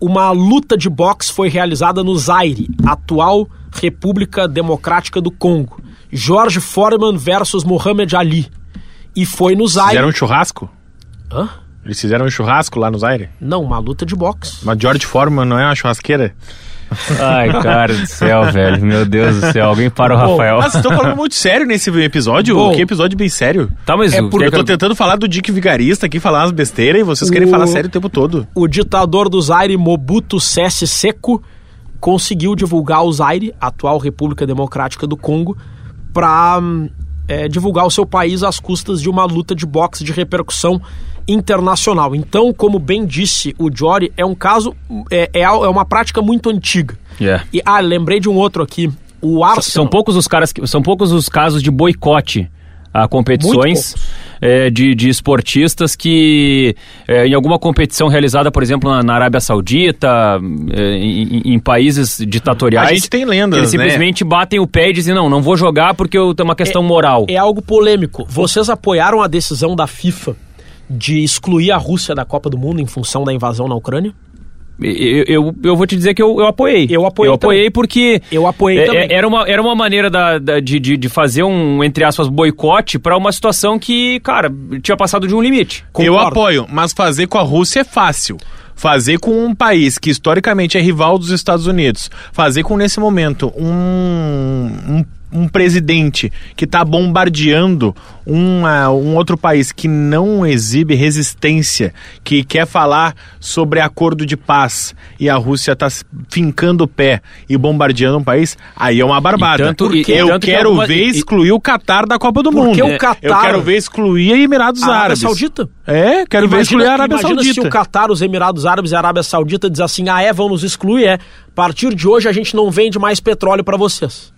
uma luta de boxe foi realizada no Zaire, atual República Democrática do Congo. George Foreman versus Muhammad Ali. E foi no Zaire. Fizeram um churrasco? Hã? Eles fizeram um churrasco lá no Zaire? Não, uma luta de boxe. Mas George Foreman não é uma churrasqueira? Ai, cara do céu, velho. Meu Deus do céu. Alguém para o Bom, Rafael. Nossa, vocês estão falando muito sério nesse episódio? Bom. que episódio bem sério. Tá, mas é o porque que Eu tô tentando falar do Dick Vigarista aqui, falar umas besteiras, e vocês querem O- falar sério o tempo todo. O ditador do Zaire, Mobutu Sese Seko, conseguiu divulgar o Zaire, atual República Democrática do Congo, para divulgar o seu país às custas de uma luta de boxe de repercussão internacional. Então, como bem disse o Jory, é um caso, é, é, é uma prática muito antiga. Yeah. E, ah, lembrei de um outro aqui. O Arsenal. São poucos os caras que, são poucos os casos de boicote a competições é, de, de esportistas que é, em alguma competição realizada, por exemplo, na, na Arábia Saudita, é, em, em- países ditatoriais, A gente tem lendas, eles né? simplesmente batem o pé e dizem não, não vou jogar porque eu tenho uma questão moral. É algo polêmico. Vocês apoiaram a decisão da FIFA de excluir a Rússia da Copa do Mundo em função da invasão na Ucrânia? Eu, eu, eu vou te dizer que eu, eu apoiei. Eu apoiei Eu apoiei também. porque. Eu apoiei é- também. é- Era uma, era uma maneira da, da- de, de, de fazer um, entre aspas, boicote para uma situação que, cara, tinha passado de um limite. Eu Concordo. apoio, mas fazer com a Rússia é fácil. Fazer com um país que historicamente é rival dos Estados Unidos, fazer com nesse momento um, um, um presidente que está bombardeando um, ah, um outro país que não exibe resistência, que quer falar sobre acordo de paz e a Rússia está fincando o pé e bombardeando um país, aí é uma barbada. E tanto- e- eu tanto que quero alguma- ver e- excluir o Catar da Copa do Porque Mundo. o Catar- Eu quero ver excluir Emirados A Arábia Árabes. Saudita? É, quero ver excluir a Arábia imagina Saudita. se o Catar, os Emirados Árabes e a Arábia Saudita diz assim, ah é, vão nos excluir, é. A partir de hoje a gente não vende mais petróleo para vocês.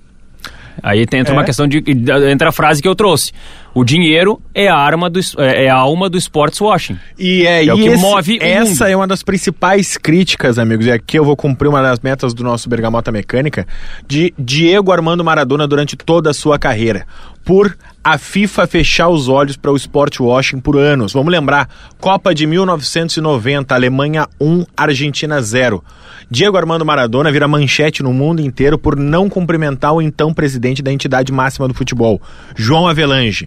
Aí entra É. uma questão de. Entra a frase que eu trouxe. O dinheiro é a arma do, é é a alma do sports washing. E é, É o e que esse- move o essa mundo. é uma das principais críticas, amigos, e aqui eu vou cumprir uma das metas do nosso Bergamota Mecânica, de Diego Armando Maradona durante toda a sua carreira. Por a FIFA fechar os olhos para o sport washing por anos. Vamos lembrar, Copa de 1990, Alemanha 1, Argentina 0. Diego Armando Maradona vira manchete no mundo inteiro por não cumprimentar o então presidente da entidade máxima do futebol, João Avelange.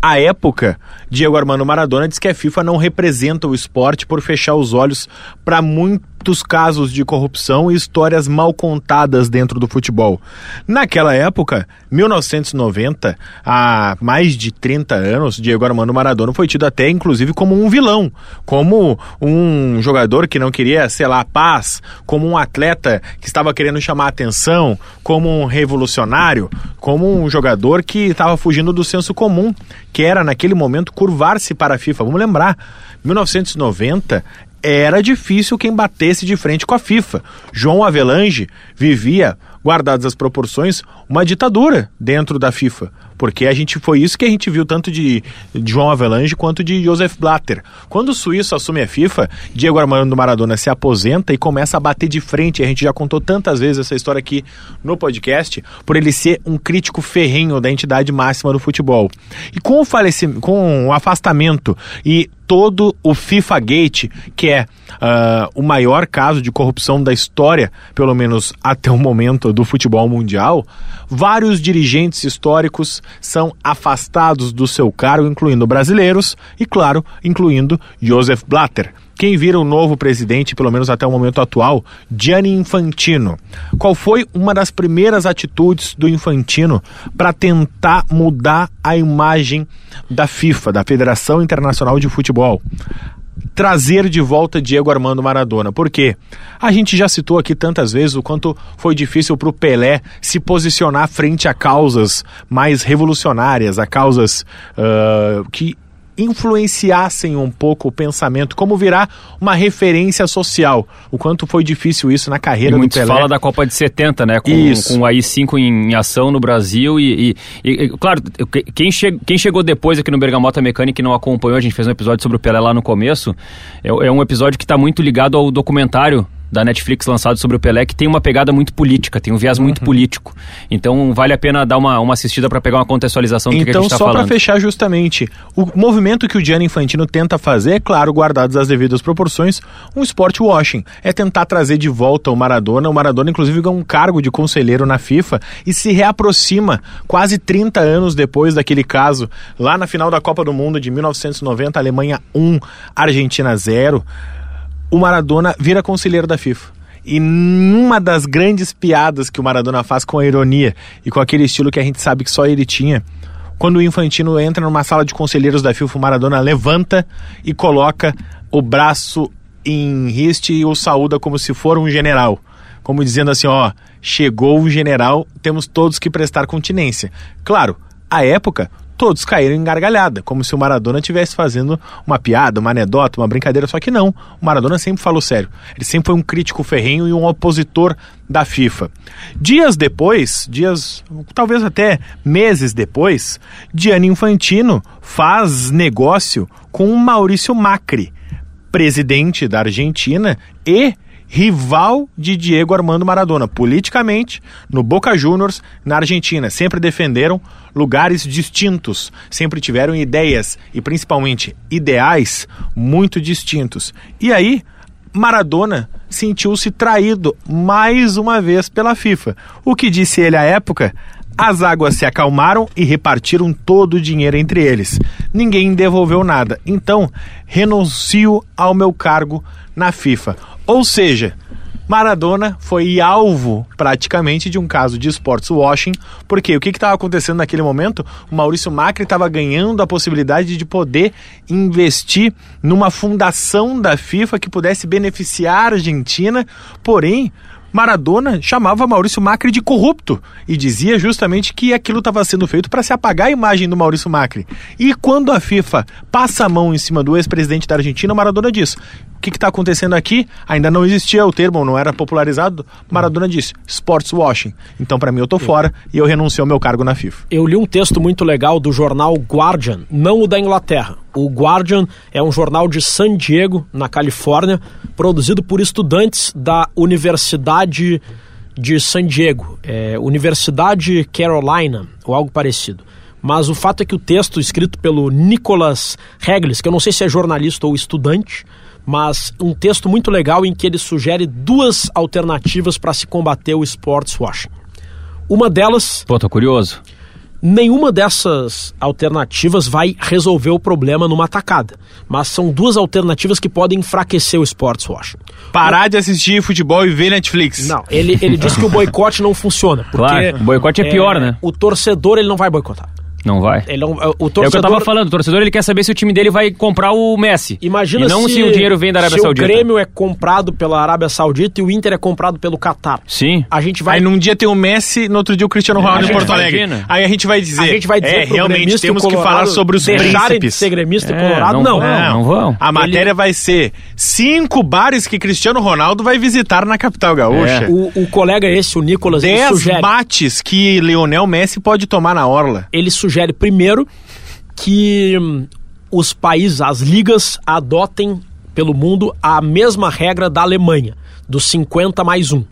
À época, Diego Armando Maradona diz que a FIFA não representa o esporte por fechar os olhos para muitos casos de corrupção e histórias mal contadas dentro do futebol. Naquela época, 1990, há mais de 30 anos, Diego Armando Maradona foi tido até inclusive como um vilão, como um jogador que não queria, sei lá, paz, como um atleta que estava querendo chamar atenção, como um revolucionário, como um jogador que estava fugindo do senso comum, que era naquele momento curvar-se para a FIFA. Vamos lembrar, 1990 era difícil quem batesse de frente com a FIFA. João Avelange vivia, guardadas as proporções, uma ditadura dentro da FIFA. Porque a gente foi isso que a gente viu tanto de, de João Avelange quanto de Joseph Blatter. Quando o suíço assume a FIFA, Diego Armando Maradona se aposenta e começa a bater de frente. A gente já contou tantas vezes essa história aqui no podcast, por ele ser um crítico ferrenho da entidade máxima do futebol. E com o falecimento, com o afastamento e todo o FIFA Gate, que é uh, o maior caso de corrupção da história, pelo menos até o momento do futebol mundial, vários dirigentes históricos são afastados do seu cargo, incluindo brasileiros e, claro, incluindo Joseph Blatter. Quem vira o novo presidente, pelo menos até o momento atual, Gianni Infantino. Qual foi uma das primeiras atitudes do Infantino para tentar mudar a imagem da FIFA, da Federação Internacional de Futebol? trazer de volta Diego Armando Maradona. Por quê? A gente já citou aqui tantas vezes o quanto foi difícil para o Pelé se posicionar frente a causas mais revolucionárias, a causas uh, que influenciassem um pouco o pensamento, como virar uma referência social. O quanto foi difícil isso na carreira e do Pelé. fala da Copa de 70, né? Com, Isso. com o AI-5 em, em ação no Brasil e, e- e- claro, quem, che- quem chegou depois aqui no Bergamota Mecânica e não acompanhou, a gente fez um episódio sobre o Pelé lá no começo, é, é um episódio que está muito ligado ao documentário da Netflix lançado sobre o Pelé, que tem uma pegada muito política, tem um viés Uhum. muito político. Então vale a pena dar uma, uma assistida para pegar uma contextualização do que que, a Então, gente está só para falando. fechar justamente, o movimento que o Gianni Infantino tenta fazer, é claro, guardados as devidas proporções, um sport washing. É tentar trazer de volta o Maradona. O Maradona, inclusive, ganha um cargo de conselheiro na FIFA e se reaproxima quase 30 anos depois daquele caso, lá na final da Copa do Mundo de 1990, Alemanha 1, Argentina 0. O Maradona vira conselheiro da FIFA. E numa das grandes piadas que o Maradona faz com a ironia e com aquele estilo que a gente sabe que só ele tinha, quando o Infantino entra numa sala de conselheiros da FIFA, o Maradona levanta e coloca o braço em riste e o saúda como se for um general. Como dizendo assim, ó, chegou o general, temos todos que prestar continência. Claro, à época, todos caíram em gargalhada, como se o Maradona estivesse fazendo uma piada, uma anedota, uma brincadeira, só que não. O Maradona sempre falou sério. Ele sempre foi um crítico ferrenho e um opositor da FIFA. Dias depois, dias, talvez até meses depois, Gianni Infantino faz negócio com o Maurício Macri, presidente da Argentina e rival de Diego Armando Maradona, politicamente, no Boca Juniors, na Argentina. Sempre defenderam lugares distintos, sempre tiveram ideias e principalmente ideais muito distintos. E aí, Maradona sentiu-se traído mais uma vez pela FIFA. O que disse ele à época? As águas se acalmaram e repartiram todo o dinheiro entre eles. Ninguém devolveu nada. Então, renuncio ao meu cargo na FIFA. Ou seja, Maradona foi alvo praticamente de um caso de sports washing, porque o que estava acontecendo naquele momento? O Maurício Macri estava ganhando a possibilidade de poder investir numa fundação da FIFA que pudesse beneficiar a Argentina, porém. Maradona chamava Maurício Macri de corrupto e dizia justamente que aquilo estava sendo feito para se apagar a imagem do Maurício Macri. E quando a FIFA passa a mão em cima do ex-presidente da Argentina, Maradona diz: o que está acontecendo aqui? Ainda não existia o termo, não era popularizado. Maradona disse: sports washing. Então, para mim, eu tô fora e eu renuncio ao meu cargo na FIFA. Eu li um texto muito legal do jornal Guardian, não o da Inglaterra. O Guardian é um jornal de San Diego, na Califórnia, produzido por estudantes da Universidade de San Diego, é, Universidade Carolina, ou algo parecido. Mas o fato é que o texto escrito pelo Nicholas Reglis, que eu não sei se é jornalista ou estudante, mas um texto muito legal em que ele sugere duas alternativas para se combater o sports washing. Uma delas Pô, tô curioso. Nenhuma dessas alternativas vai resolver o problema numa tacada, mas são duas alternativas que podem enfraquecer o sports washing. Parar de assistir futebol e ver Netflix. Não, ele, ele diz que o boicote não funciona. Porque, Claro, o boicote é pior, né? O torcedor ele não vai boicotar. Não vai. Ele não, o É o que eu torcedor, tava falando, o torcedor ele quer saber se o time dele vai comprar o Messi. Imagina e não se, se, o dinheiro vem da Arábia se Saudita. o Grêmio é comprado pela Arábia Saudita e o Inter é comprado pelo Catar. Sim. A gente vai Aí num dia tem o Messi, no outro dia o Cristiano Ronaldo em Porto Alegre. imagina. Aí a gente vai dizer. a gente vai dizer é, realmente temos que falar sobre os de príncipes. ser gremista e É, colorado. não Não, vão, não vão. A matéria vai ser cinco bares que Cristiano Ronaldo vai visitar na capital gaúcha. É. O, o colega esse, o Nicolas, ele Dez sugere, mates que Lionel Messi pode tomar na orla. ele E sugere, primeiro, que hum, os países, as ligas, adotem pelo mundo a mesma regra da Alemanha, dos 50 mais 1.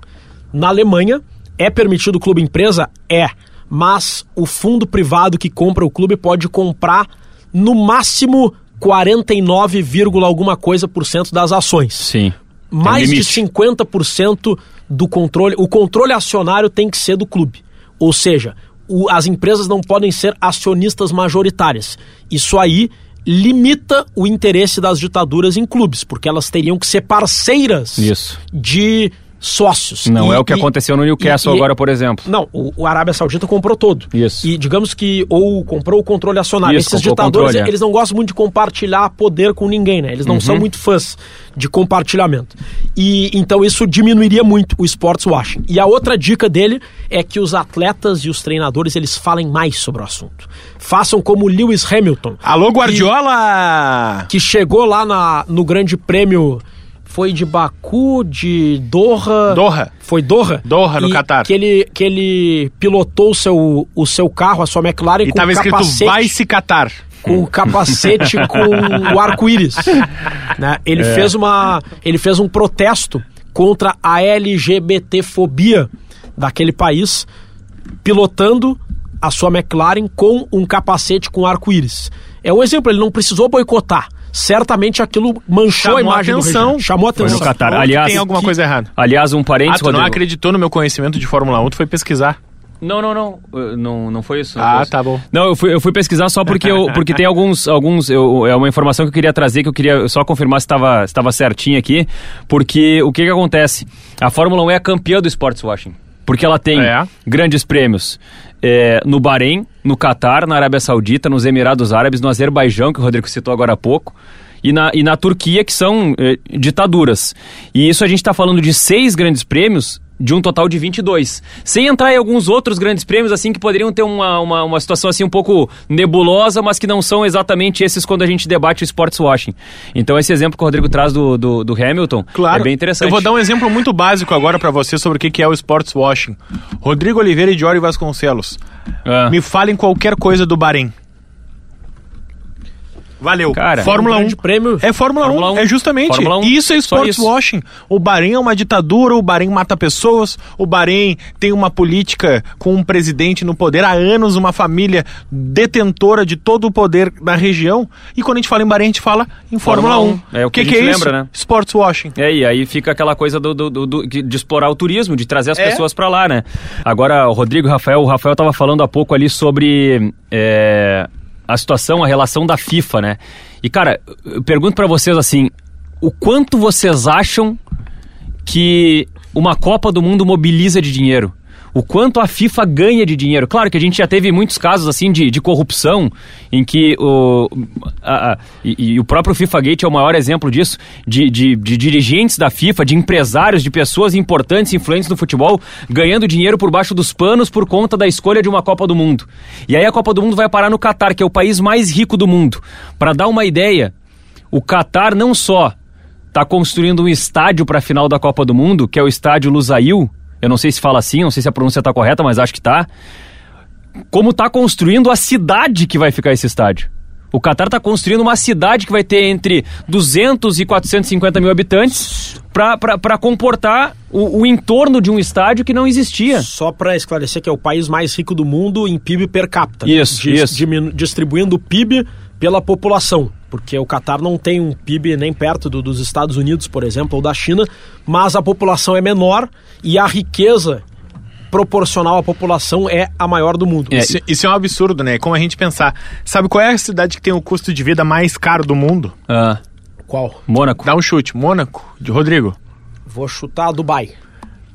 Na Alemanha, é permitido o clube empresa? É. Mas o fundo privado que compra o clube pode comprar no máximo 49, alguma coisa por cento das ações. Sim. Mais de 50% do controle. O controle acionário tem que ser do clube. Ou seja, o, as empresas não podem ser acionistas majoritárias. Isso aí limita o interesse das ditaduras em clubes, porque elas teriam que ser parceiras Isso. de sócios. Não E- é o que e- aconteceu no Newcastle e- agora, por exemplo. Não, o, o Arábia Saudita comprou todo. Isso. E digamos que ou comprou o controle acionário. Isso, Esses ditadores, controle, é. eles não gostam muito de compartilhar poder com ninguém, né? Eles não Uhum. são muito fãs de compartilhamento. E então isso diminuiria muito o sports washing. E a outra dica dele é que os atletas e os treinadores eles falem mais sobre o assunto. Façam como Lewis Hamilton, Alô, Guardiola! que chegou lá na, no Grande Prêmio foi de Baku, de Doha. Doha. Foi Doha? Doha, no Catar. Que ele, que ele pilotou o seu, o seu carro, a sua McLaren E com tava escrito capacete, vai se catar. com o capacete com o arco-íris. né? Ele É. fez uma, ele fez um protesto contra a LGBTfobia daquele país, pilotando a sua McLaren com um capacete com arco-íris. É um exemplo, ele não precisou boicotar. Certamente aquilo manchou Chamou a imagem atenção. do. Chamou Foi atenção. no Catar. Ou que Aliás, tem alguma que- coisa errada. Aliás, um Ah, parênteses, tu não acreditou no meu conhecimento de Fórmula 1, tu foi pesquisar. Não, não, não. Não, não foi isso. não Ah, foi isso. tá bom. Não, eu fui, eu fui pesquisar só porque, eu, porque tem alguns. alguns eu, é uma informação que eu queria trazer, que eu queria só confirmar se estava estava certinho aqui. Porque o que, que acontece? A Fórmula 1 é a campeã do Sports Washing. Porque ela tem É. grandes prêmios é, no Bahrein, no Catar, na Arábia Saudita, nos Emirados Árabes, no Azerbaijão, que o Rodrigo citou agora há pouco. E na, e na Turquia, que são eh, ditaduras. E isso a gente está falando de seis grandes prêmios de um total de 22. Sem entrar em alguns outros grandes prêmios, assim, que poderiam ter uma, uma, uma situação assim um pouco nebulosa, mas que não são exatamente esses quando a gente debate o sports washing. Então esse exemplo que o Rodrigo traz do, do, do Hamilton Claro. é bem interessante. Eu vou dar um exemplo muito básico agora pra você sobre o que que é o sports washing. Rodrigo Oliveira e Jory Vasconcelos. Ah. Me falem qualquer coisa do Bahrein. Valeu. Cara, Fórmula é um 1. grande prêmio. É Fórmula, Fórmula 1. 1. É justamente. Fórmula 1. Isso é sports isso. washing. O Bahrein é uma ditadura, o Bahrein mata pessoas, o Bahrein tem uma política com um presidente no poder há anos, uma família detentora de todo o poder da região. E quando a gente fala em Bahrein, a gente fala em Fórmula, Fórmula 1. 1. É o que que, gente é lembra, isso? né? Sports washing. É, e aí fica aquela coisa do, do- do- de explorar o turismo, de trazer as É. pessoas pra lá, né? Agora, o Rodrigo e o Rafael, o Rafael tava falando há pouco ali sobre é, a situação, a relação da FIFA, né? E, cara, eu pergunto pra vocês assim, o quanto vocês acham que uma Copa do Mundo mobiliza de dinheiro? O quanto a FIFA ganha de dinheiro? Claro que a gente já teve muitos casos assim de, de corrupção, em que o, a- a- e, e o próprio FIFA Gate é o maior exemplo disso, de, de- de dirigentes da FIFA, de empresários, de pessoas importantes, influentes no futebol, ganhando dinheiro por baixo dos panos por conta da escolha de uma Copa do Mundo. E aí a Copa do Mundo vai parar no Catar, que é o país mais rico do mundo. Para dar uma ideia, o Catar não só está construindo um estádio para a final da Copa do Mundo, que é o estádio Lusail. Eu não sei se fala assim, não sei se a pronúncia está correta, mas acho que tá. Como está construindo a cidade que vai ficar esse estádio. O Catar está construindo uma cidade que vai ter entre 200 e 450 mil habitantes para comportar o, o entorno de um estádio que não existia. Só para esclarecer que é o país mais rico do mundo em PIB per capita. Isso, Dis- isso. distribuindo o PIB pela população. Porque o Catar não tem um PIB nem perto do- dos Estados Unidos, por exemplo, ou da China, mas a população é menor e a riqueza proporcional à população é a maior do mundo. É, Isso, isso é um absurdo, né? Como a gente pensar. Sabe qual é a cidade que tem o custo de vida mais caro do mundo? Ah, Qual? Mônaco. Dá um chute. Mônaco, de Rodrigo. Vou chutar Dubai.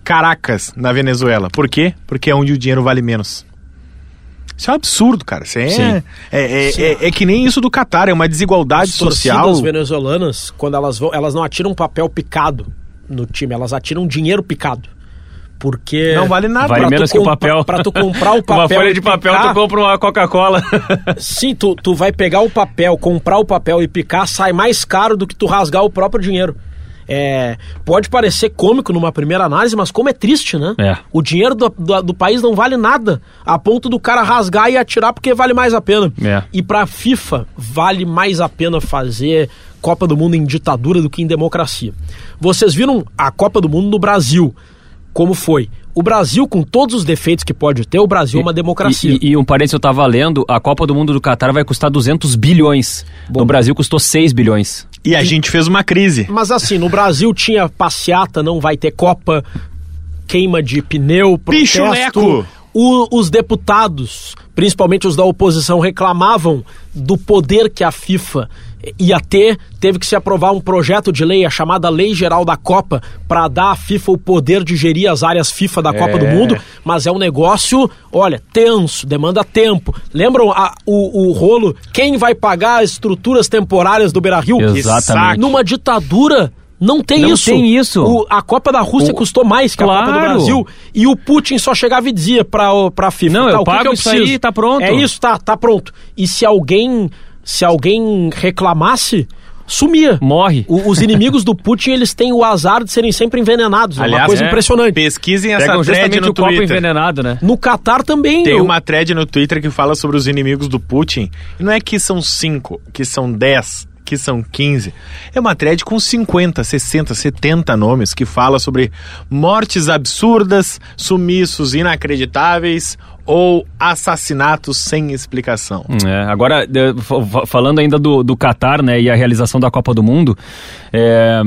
Caracas, na Venezuela. Por quê? Porque é onde o dinheiro vale menos. Isso é um absurdo, cara. Isso é, Sim. é, é, é- é que nem isso do Catar, é uma desigualdade As social. torcidas venezuelanas, quando elas vão, elas não atiram papel picado no time, elas atiram dinheiro picado. Porque Não vale nada. Vale menos que o papel. pra tu comprar o Com uma papel folha e de papel, picar- tu compra uma Coca-Cola. Sim, tu, tu vai pegar o papel, comprar o papel e picar, sai mais caro do que tu rasgar o próprio dinheiro. É, pode parecer cômico numa primeira análise, mas como é triste, né? É. O dinheiro do, do, do país não vale nada, a ponto do cara rasgar e atirar porque vale mais a pena. É. E pra FIFA, vale mais a pena fazer Copa do Mundo em ditadura do que em democracia. Vocês viram a Copa do Mundo no Brasil, como foi? O Brasil, com todos os defeitos que pode ter, o Brasil é uma democracia. E, e, e um parênteses, eu tava lendo, a Copa do Mundo do Catar vai custar 200 bilhões. No Brasil custou 6 bilhões. E a gente fez uma crise. Mas assim, no Brasil tinha passeata, não vai ter Copa, queima de pneu, protesto. Pichuleco! O- os deputados, principalmente os da oposição, reclamavam do poder que a FIFA ia ter. Teve que se aprovar um projeto de lei, a chamada Lei Geral da Copa, para dar à FIFA o poder de gerir as áreas FIFA da Copa do Mundo. Mas é um negócio, olha, tenso, demanda tempo. Lembram a- o, o rolo? Quem vai pagar as estruturas temporárias do Beira Rio? Exatamente. Numa ditadura. Não tem Não isso. tem isso. O- a Copa da Rússia O- custou mais que a Copa do Claro. Brasil. E o Putin só chegava e dizia pra, o- pra FIFA. Não, tá, eu o que pago que eu isso aí, tá pronto. É isso, tá, tá pronto. E se alguém, se alguém reclamasse, sumia. Morre. O- os inimigos do Putin, eles têm o azar de serem sempre envenenados. é uma Aliás, coisa é. impressionante. Pesquisem essa Pegam thread justamente no o copo Twitter. envenenado, né? No Catar também. Tem eu- uma thread no Twitter que fala sobre os inimigos do Putin. E não é que são cinco, que são 10, que são 15. É uma thread com 50, 60, 70 nomes que fala sobre mortes absurdas, sumiços inacreditáveis ou assassinatos sem explicação. É, agora, fa- falando ainda do, do Qatar, né, e a realização da Copa do Mundo, é,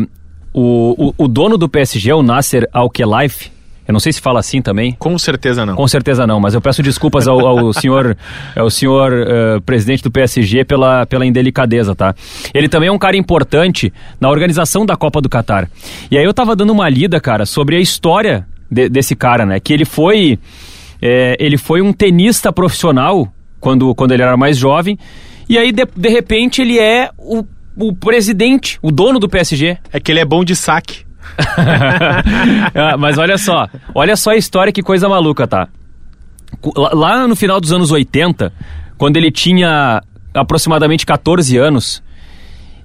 o, o, o dono do PSG, o Nasser Al-Khelaifi, eu não sei se fala assim também, Com certeza não. com certeza não, mas eu peço desculpas ao, ao senhor, ao senhor eh, presidente do PSG pela, pela indelicadeza, tá? Ele também é um cara importante na organização da Copa do Catar. E aí eu tava dando uma lida, cara, sobre a história de- desse cara, né? Que ele foi, eh, ele foi um tenista profissional quando, quando ele era mais jovem. E aí, de, de repente, ele é o, o presidente, o dono do PSG. É que ele é bom de saque. Ah, mas olha só, olha só a história, que coisa maluca, tá? Lá no final dos anos 80, quando ele tinha aproximadamente 14 anos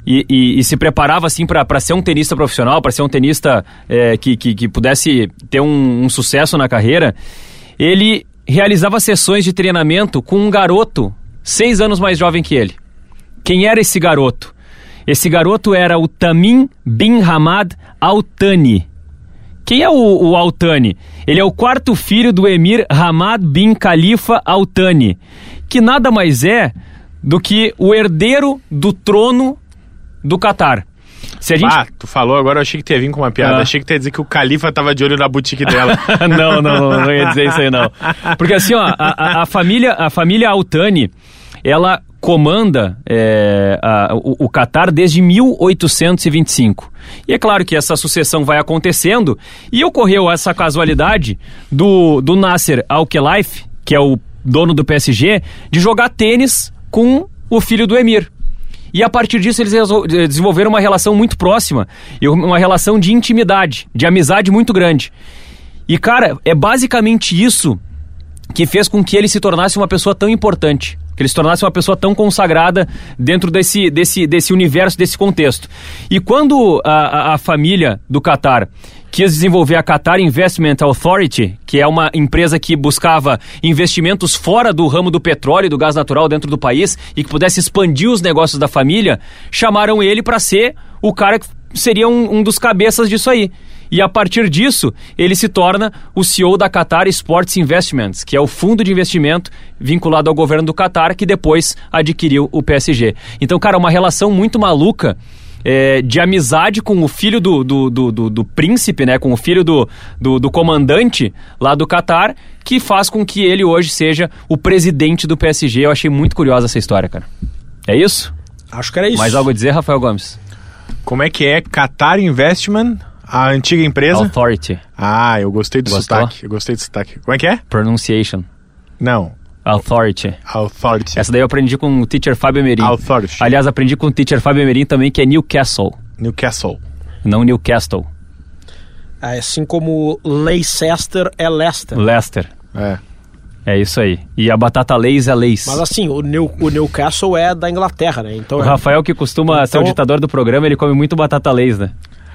e, e- e se preparava assim para ser um tenista profissional, para ser um tenista é, que, que, que pudesse ter um, um sucesso na carreira, ele realizava sessões de treinamento com um garoto seis anos mais jovem que ele. Quem era esse garoto? Esse garoto era o Tamim bin Hamad Al Thani. Quem é o, o Al Thani? Ele é o quarto filho do emir Hamad bin Khalifa Al Thani, que nada mais é do que o herdeiro do trono do Catar. Se a gente Ah, tu falou agora, eu achei que tu ia vir com uma piada. Ah. Achei que tu ia dizer que o Califa tava de olho na boutique dela. não, não, não, não ia dizer isso aí não. Porque assim, ó, a, a- a família, a família Altani, ela comanda é, a- o, o Catar desde 1825. E é claro que essa sucessão vai acontecendo e ocorreu essa casualidade do, do Nasser Al-Khelaifi, que é o dono do PSG, de jogar tênis com o filho do emir. E a partir disso eles eh, desenvolveram uma relação muito próxima e uma relação de intimidade, de amizade muito grande. E cara, é basicamente isso que fez com que ele se tornasse uma pessoa tão importante, que ele se tornasse uma pessoa tão consagrada dentro desse, desse, desse universo, desse contexto. E quando a, a, família do Qatar quis desenvolver a Qatar Investment Authority, que é uma empresa que buscava investimentos fora do ramo do petróleo e do gás natural dentro do país e que pudesse expandir os negócios da família, chamaram ele para ser o cara que seria um, um dos cabeças disso aí. E a partir disso, ele se torna o CEO da Qatar Sports Investments, que é o fundo de investimento vinculado ao governo do Qatar, que depois adquiriu o PSG. Então, cara, uma relação muito maluca é, de amizade com o filho do, do, do, do- do príncipe, né? Com o filho do, do, do comandante lá do Qatar, que faz com que ele hoje seja o presidente do PSG. Eu achei muito curiosa essa história, cara. É isso? Acho que era isso. Mais algo a dizer, Rafael Gomes? Como é que é? Qatar Investment, a antiga empresa. Authority. Ah, eu gostei do Gostou? sotaque. Eu gostei do sotaque. Como é que é? Pronunciation. Não. Authority. Authority. Essa daí eu aprendi com o teacher Fábio Emerim. Authority. Aliás, aprendi com o teacher Fábio Emerim também, que é Newcastle, Newcastle. não Newcastle. É, Assim como Leicester é Leicester. Leicester. É. É isso aí. E a batata Lays é Lays. Mas assim, o, New, o Newcastle é da Inglaterra, né? Então O é- Rafael, que costuma ser o Então- ditador do programa, ele come muito batata Lays, né?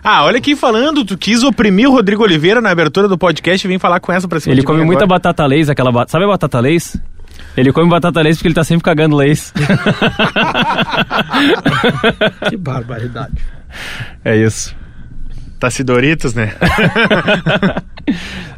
Ah, olha aqui falando, tu quis oprimir o Rodrigo Oliveira na abertura do podcast e vem falar com essa pra cima Ele de come mim muita agora. batata lace, aquela ba- Sabe a batata lace? Ele come batata lace porque ele tá sempre cagando lace. Que barbaridade. é isso. Tacidoritos, né?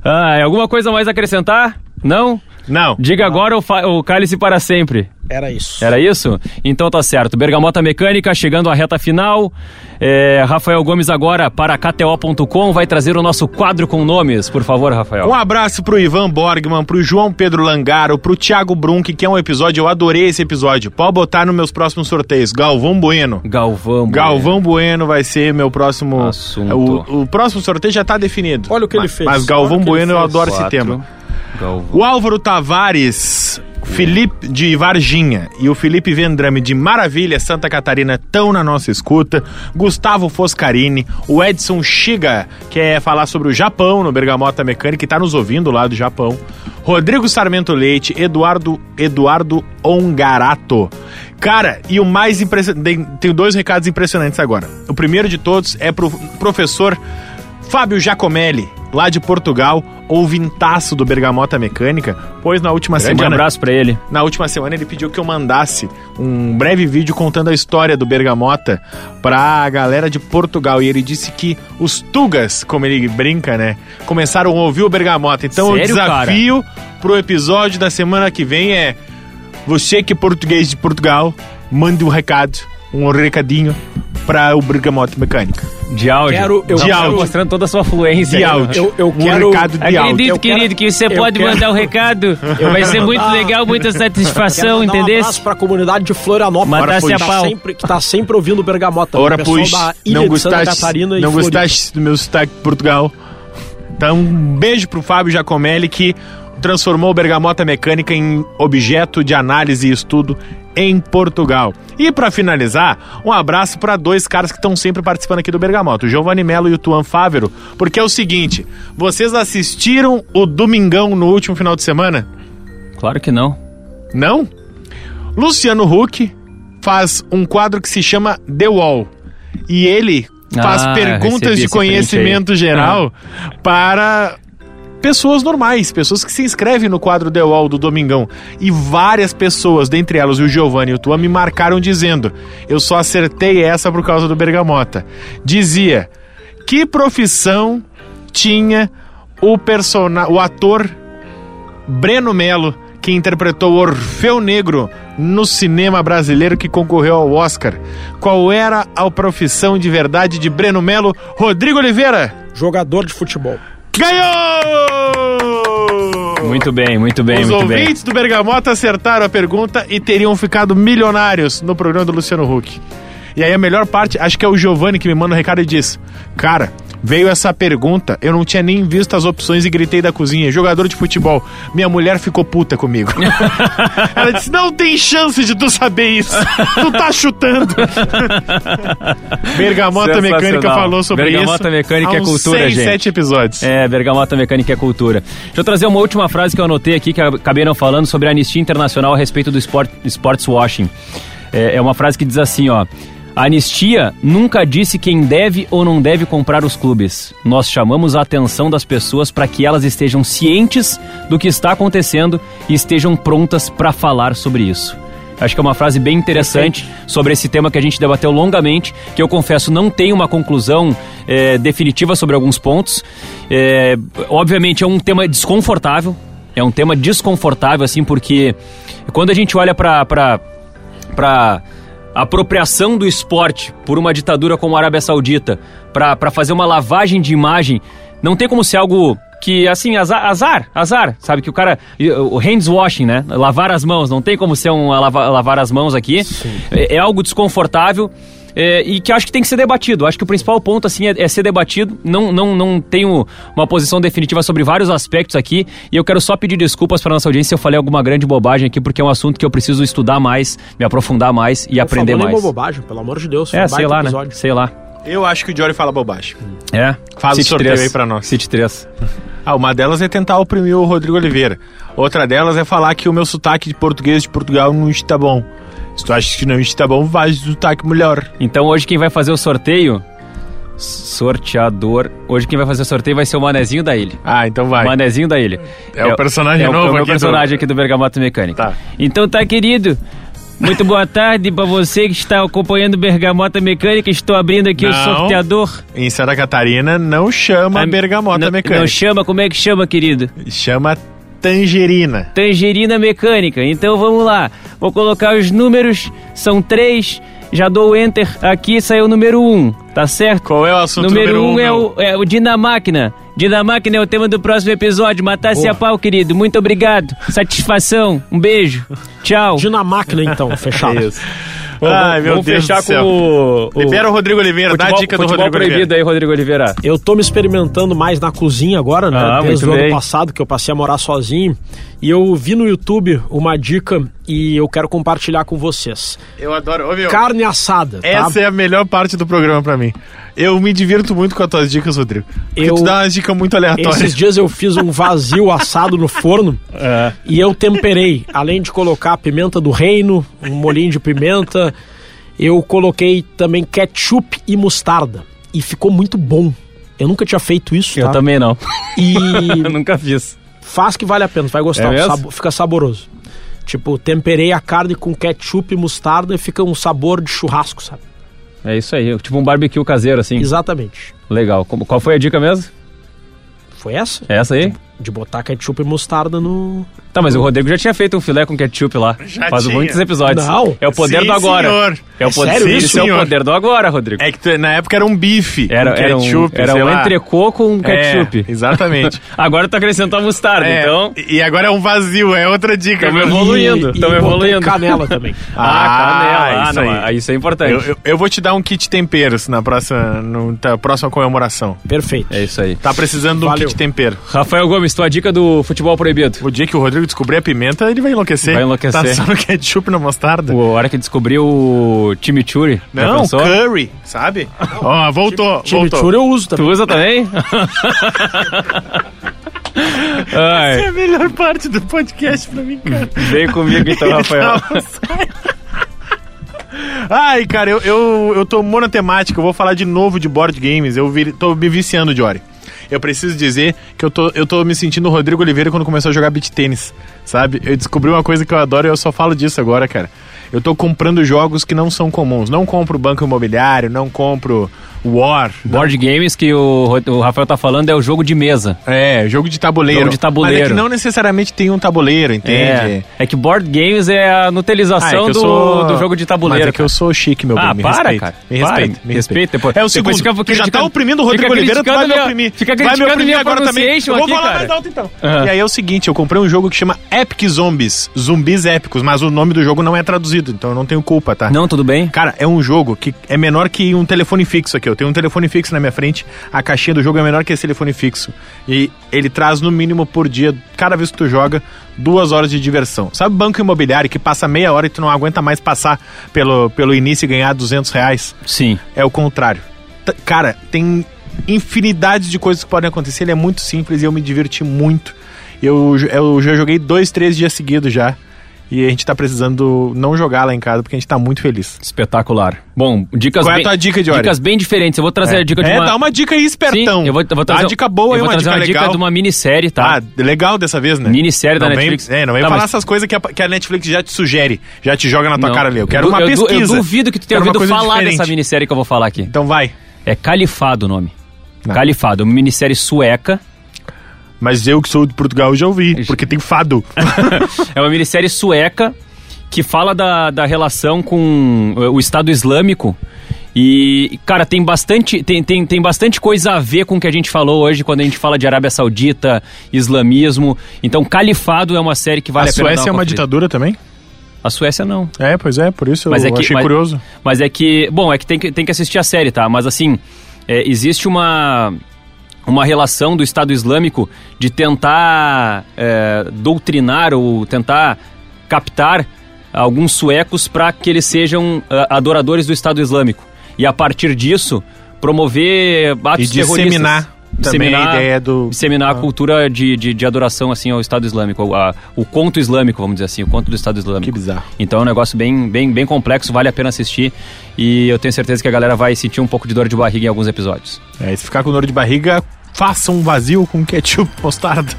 Ah, alguma coisa mais a acrescentar? Não? Não. Diga agora o, o cálice para sempre. Era isso. Era isso? Então tá certo. Bergamota Mecânica chegando à reta final. É, Rafael Gomes agora para KTO.com vai trazer o nosso quadro com nomes. Por favor, Rafael. Um abraço pro Ivan Borgman, pro João Pedro Langaro, pro Thiago Brunk, que é um episódio, eu adorei esse episódio. Pode botar nos meus próximos sorteios. Galvão Bueno. Galvão. Galvão Bueno vai ser meu próximo. Assunto. O, o próximo sorteio já tá definido. Olha o que ele Mas- fez. Mas Galvão ele Bueno, eu adoro esse Quatro. tema. Galvão. O Álvaro Tavares, Felipe de Varginha e o Felipe Vendrame de Maravilha, Santa Catarina, estão na nossa escuta. Gustavo Foscarini, o Edson Shiga, que é falar sobre o Japão no Bergamota Mecânica, que está nos ouvindo lá do Japão. Rodrigo Sarmento Leite, Eduardo Eduardo Ongarato. Cara, e o mais impressionante. Tenho dois recados impressionantes agora. O primeiro de todos é pro professor Fábio Giacomelli, lá de Portugal, ouvintaço do Bergamota Mecânica, pois na última Grande semana. abraço pra ele. Na última semana ele pediu que eu mandasse um breve vídeo contando a história do Bergamota pra galera de Portugal. E ele disse que os Tugas, como ele brinca, né? Começaram a ouvir o Bergamota. Então o Sério, desafio pro episódio da semana que vem é: você que é português de Portugal, mande um recado, um recadinho pra o Bergamota Mecânica. De áudio. Quero- eu De áudio. mostrando toda a sua fluência. De aí, né? áudio. Eu- eu um quero- recado de áudio. Acredito, quero- querido, que você eu pode quero- mandar o recado. Vai ser muito mandar- legal, muita satisfação, mandar Um entendeu? abraço pra comunidade de Florianópolis. Matasse que a pau. sempre, que tá sempre ouvindo o Bergamota. Ora, pois, da ilha não de Santa gostaste, Catarina e não gostaste do meu sotaque de Portugal. Então, um beijo pro Fábio Giacomelli que transformou o Bergamota Mecânica em objeto de análise e estudo em Portugal. E pra finalizar, um abraço para dois caras que estão sempre participando aqui do Bergamota, o Giovanni Melo e o Tuan Fávero, porque é o seguinte, vocês assistiram o Domingão no último final de semana? Claro que não. Não? Luciano Huck faz um quadro que se chama The Wall. E ele faz Ah, perguntas de conhecimento geral para pessoas normais, pessoas que se inscrevem no quadro The Wall do Domingão. E várias pessoas, dentre elas o Giovanni e o Tuan, me marcaram dizendo: Eu só acertei essa por causa do Bergamota. Dizia: Que profissão tinha o, persona o ator Breno Melo, que interpretou Orfeu Negro no cinema brasileiro que concorreu ao Oscar. Qual era a profissão de verdade de Breno Melo? Rodrigo Oliveira Jogador de futebol. Ganhou! Muito bem, muito bem, Os muito bem. ouvintes do Bergamota acertaram a pergunta e teriam ficado milionários no programa do Luciano Huck. E aí a melhor parte, acho que é o Giovanni que me manda um recado e diz: Cara, veio essa pergunta, eu não tinha nem visto as opções e gritei da cozinha, jogador de futebol. Minha mulher ficou puta comigo. Ela disse: Não tem chance de tu saber isso. Tu tá chutando. Bergamota. Mecânica falou sobre Bergamota isso. Mecânica há é cultura, seis, gente. sete episódios. É, Bergamota Mecânica é cultura. Deixa eu trazer uma última frase que eu anotei aqui, que acabei não falando, sobre a Anistia Internacional a respeito do sport, sports washing. É, é uma frase que diz assim, ó. A anistia nunca disse quem deve ou não deve comprar os clubes. Nós chamamos a atenção das pessoas para que elas estejam cientes do que está acontecendo e estejam prontas para falar sobre isso. Acho que é uma frase bem interessante sobre esse tema que a gente debateu longamente, que eu confesso não tem uma conclusão é, definitiva sobre alguns pontos. É, obviamente é um tema desconfortável, é um tema desconfortável, assim, porque quando a gente olha para para apropriação do esporte por uma ditadura como a Arábia Saudita, para fazer uma lavagem de imagem, não tem como ser algo que, assim, azar, azar, azar, sabe? Que o cara. O hands washing, né? Lavar as mãos, não tem como ser um lava, lavar as mãos aqui. É, é algo desconfortável. É, e que acho que tem que ser debatido. Acho que o principal ponto assim é, é ser debatido. Não, não, não tenho uma posição definitiva sobre vários aspectos aqui. E eu quero só pedir desculpas para nossa audiência se eu falei alguma grande bobagem aqui, porque é um assunto que eu preciso estudar mais, me aprofundar mais e Não aprender falou mais. nenhuma bobagem, pelo amor de Deus. É, um sei lá, né? episódio. Sei lá. Eu acho que o Jory fala bobagem. É. Faz o City sorteio 3. aí pra nós. City 3. Ah, uma delas é tentar oprimir o Rodrigo Oliveira. Outra delas é falar que o meu sotaque de português de Portugal não está bom. Se tu acha que não está bom, faz o sotaque melhor. Então hoje quem vai fazer o sorteio Sorteador. Hoje quem vai fazer o sorteio vai ser o Manezinho da Ilha. Ah, então vai. Manezinho da Ilha. É o personagem é o- novo É o aqui do- personagem aqui do Bergamoto Mecânica. Tá. Então tá, querido. Muito boa tarde pra você que está acompanhando o Bergamota Mecânica. Estou abrindo aqui o Não. sorteador. Em Santa Catarina não chama Ah, bergamota não- mecânica. Não chama, como é que chama, querido? Chama tangerina. Tangerina Mecânica. Então vamos lá. Vou colocar os números. São três. Já dou o enter aqui, saiu o número um. Tá certo? Qual é o assunto número, número um, um, é, o, é o Dinamáquina. Dinamáquina é o tema do próximo episódio. Matar-se a pau, querido. Muito obrigado. Satisfação. Um beijo. Tchau. Dinamáquina, então, fechado. Isso. Ai, meu Vamos Deus fechar do céu. com o, o Libera o Rodrigo Oliveira, dá a futebol, dica do futebol Rodrigo proibido Oliveira. aí, Rodrigo Oliveira. Eu tô me experimentando mais na cozinha agora, né? Ah, Desde o ano passado que eu passei a morar sozinho. E eu vi no YouTube uma dica e eu quero compartilhar com vocês. Eu adoro. Ô, meu, Carne assada, tá? essa é a melhor parte do programa pra mim. Eu me divirto muito com as tuas dicas, Rodrigo. Porque Eu- tu dá umas dicas muito aleatórias. Esses dias eu fiz um vazio assado no forno É. e eu temperei. Além de colocar pimenta do reino, um molhinho de pimenta, eu coloquei também ketchup e mostarda. E ficou muito bom. Eu nunca tinha feito isso, Eu tá? também não. E Eu nunca fiz. faz que vale a pena, vai gostar, É sabo- fica saboroso. Tipo, temperei a carne com ketchup e mostarda e fica um sabor de churrasco, sabe? É isso aí. Tipo um barbecue caseiro, assim. Exatamente. Legal. Como- Qual foi a dica mesmo? Foi essa? É essa aí? De botar ketchup e mostarda no. Tá, mas o Rodrigo já tinha feito um filé com ketchup lá. Já Faz tinha. muitos episódios. Não. É o poder Sim, do agora. senhor. É o É poder, sério isso, isso é o senhor? poder do agora, Rodrigo. É que tu- na época era um bife. Era, com era um, ketchup, era um entrecô com ketchup. É, exatamente. Agora tu acrescentou a mostarda, É, então... E agora é um vazio, é outra dica. Tamo meu. evoluindo. E, tamo e botei evoluindo. canela também. Ah, canela. Ah, isso não, aí. ah, isso é importante. Eu, eu- eu vou te dar um kit temperos na próxima, no, na próxima comemoração. Perfeito. É isso aí. Tá precisando de um kit tempero. Rafael Gomes, tua dica do futebol proibido. O dia que o Rodrigo descobrir a pimenta, ele vai enlouquecer. Vai enlouquecer. Tá só no ketchup na mostarda. O hora que descobriu o chimichurri. Não, curry, sabe? Ó, voltou, voltou. Chimichurri eu uso Tu também. usa também? Ai, É a melhor parte do podcast pra mim, cara. vem comigo então, Rafael. Ai, cara, eu, eu, eu tô monotemático, eu vou falar de novo de board games. Eu vi, tô me viciando, Jory. Eu preciso dizer que eu tô, eu tô me sentindo o Rodrigo Oliveira quando começou a jogar beat tênis, sabe? Eu descobri uma coisa que eu adoro e eu só falo disso agora, cara. Eu tô comprando jogos que não são comuns. Não compro banco imobiliário, não compro War. Board games que o, o Rafael tá falando é o jogo de mesa. É, jogo de tabuleiro. Jogo de tabuleiro. Mas é que não necessariamente tem um tabuleiro, entende? É, é que board games é a Ah, é do, sou- do jogo de tabuleiro. Mas é que eu sou chique, meu Ah, bem. Me para, respeita. cara. Me Para, respeita. me respeita. Depois- é o depois segundo. fica tu já tá criticando- oprimindo o Rodrigo fica Oliveira, tu vai me criticando oprimir. fica vai me criticando oprimir agora também. Eu vou falar mais alto então. Aham. E aí é o seguinte, eu comprei um jogo que chama Epic Zombies. Zumbis épicos, mas o nome do jogo não é traduzido, então eu não tenho culpa, tá? Não, tudo bem? Cara, é um jogo que é menor que um telefone fixo aqui. Eu tenho um telefone fixo na minha frente, a caixinha do jogo é menor que esse telefone fixo. E ele traz no mínimo por dia, cada vez que tu joga, duas horas de diversão. Sabe banco imobiliário que passa meia hora e tu não aguenta mais passar pelo, pelo início e ganhar 200 reais? Sim. É o contrário. T- Cara, tem infinidade de coisas que podem acontecer. Ele é muito simples e eu me diverti muito. Eu, eu já joguei dois, três dias seguidos já. E a gente tá precisando não jogar lá em casa porque a gente tá muito feliz. Espetacular. Bom, dicas Qual é a bem, tua dica, Diori? Dicas bem diferentes. Eu vou trazer é, a dica de é, uma... dá uma dica aí, espertão. Sim, eu vou, eu vou Dá trazer uma dica boa eu vou trazer uma dica de uma minissérie, tá? Ah, legal dessa vez, né? Minissérie da não Netflix. Vem, é, não vem Tá, falar mas- essas coisas que a, que a Netflix já te sugere, já te joga na tua Não. cara ali. Eu quero uma du- pesquisa. Eu duvido que tu tenha ouvido falar diferente. dessa minissérie que eu vou falar aqui. Então vai. É Califado o nome. Não. Califado, uma minissérie sueca. Mas eu que sou de Portugal já ouvi, porque tem fado. é uma minissérie sueca que fala da, da relação com eh, o Estado Islâmico. E, cara, tem bastante, tem, tem, tem bastante coisa a ver com o que a gente falou hoje quando a gente fala de Arábia Saudita, islamismo. Então, Califado é uma série que vale a a, pena. dar Suécia é uma conferida. ditadura também? A Suécia não. É, pois é, por isso Mas eu é que- achei mas- curioso. Mas é que, bom, é que tem que, tem que assistir a série, tá? Mas assim, é, existe uma, uma relação do Estado Islâmico de tentar é, doutrinar ou tentar captar alguns suecos para que eles sejam é, adoradores do Estado Islâmico. E a partir disso, promover atos E disseminar. Também a ideia do... disseminar a cultura de, de, de adoração assim ao Estado Islâmico, a- o conto islâmico, vamos dizer assim, o conto do Estado Islâmico. Que bizarro. Então é um negócio bem, bem, bem complexo, vale a pena assistir e eu tenho certeza que a galera vai sentir um pouco de dor de barriga em alguns episódios. É, se ficar com dor de barriga, faça um vazio com ketchup mostarda.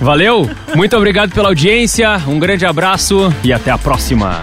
Valeu, muito obrigado pela audiência, um grande abraço e até a próxima.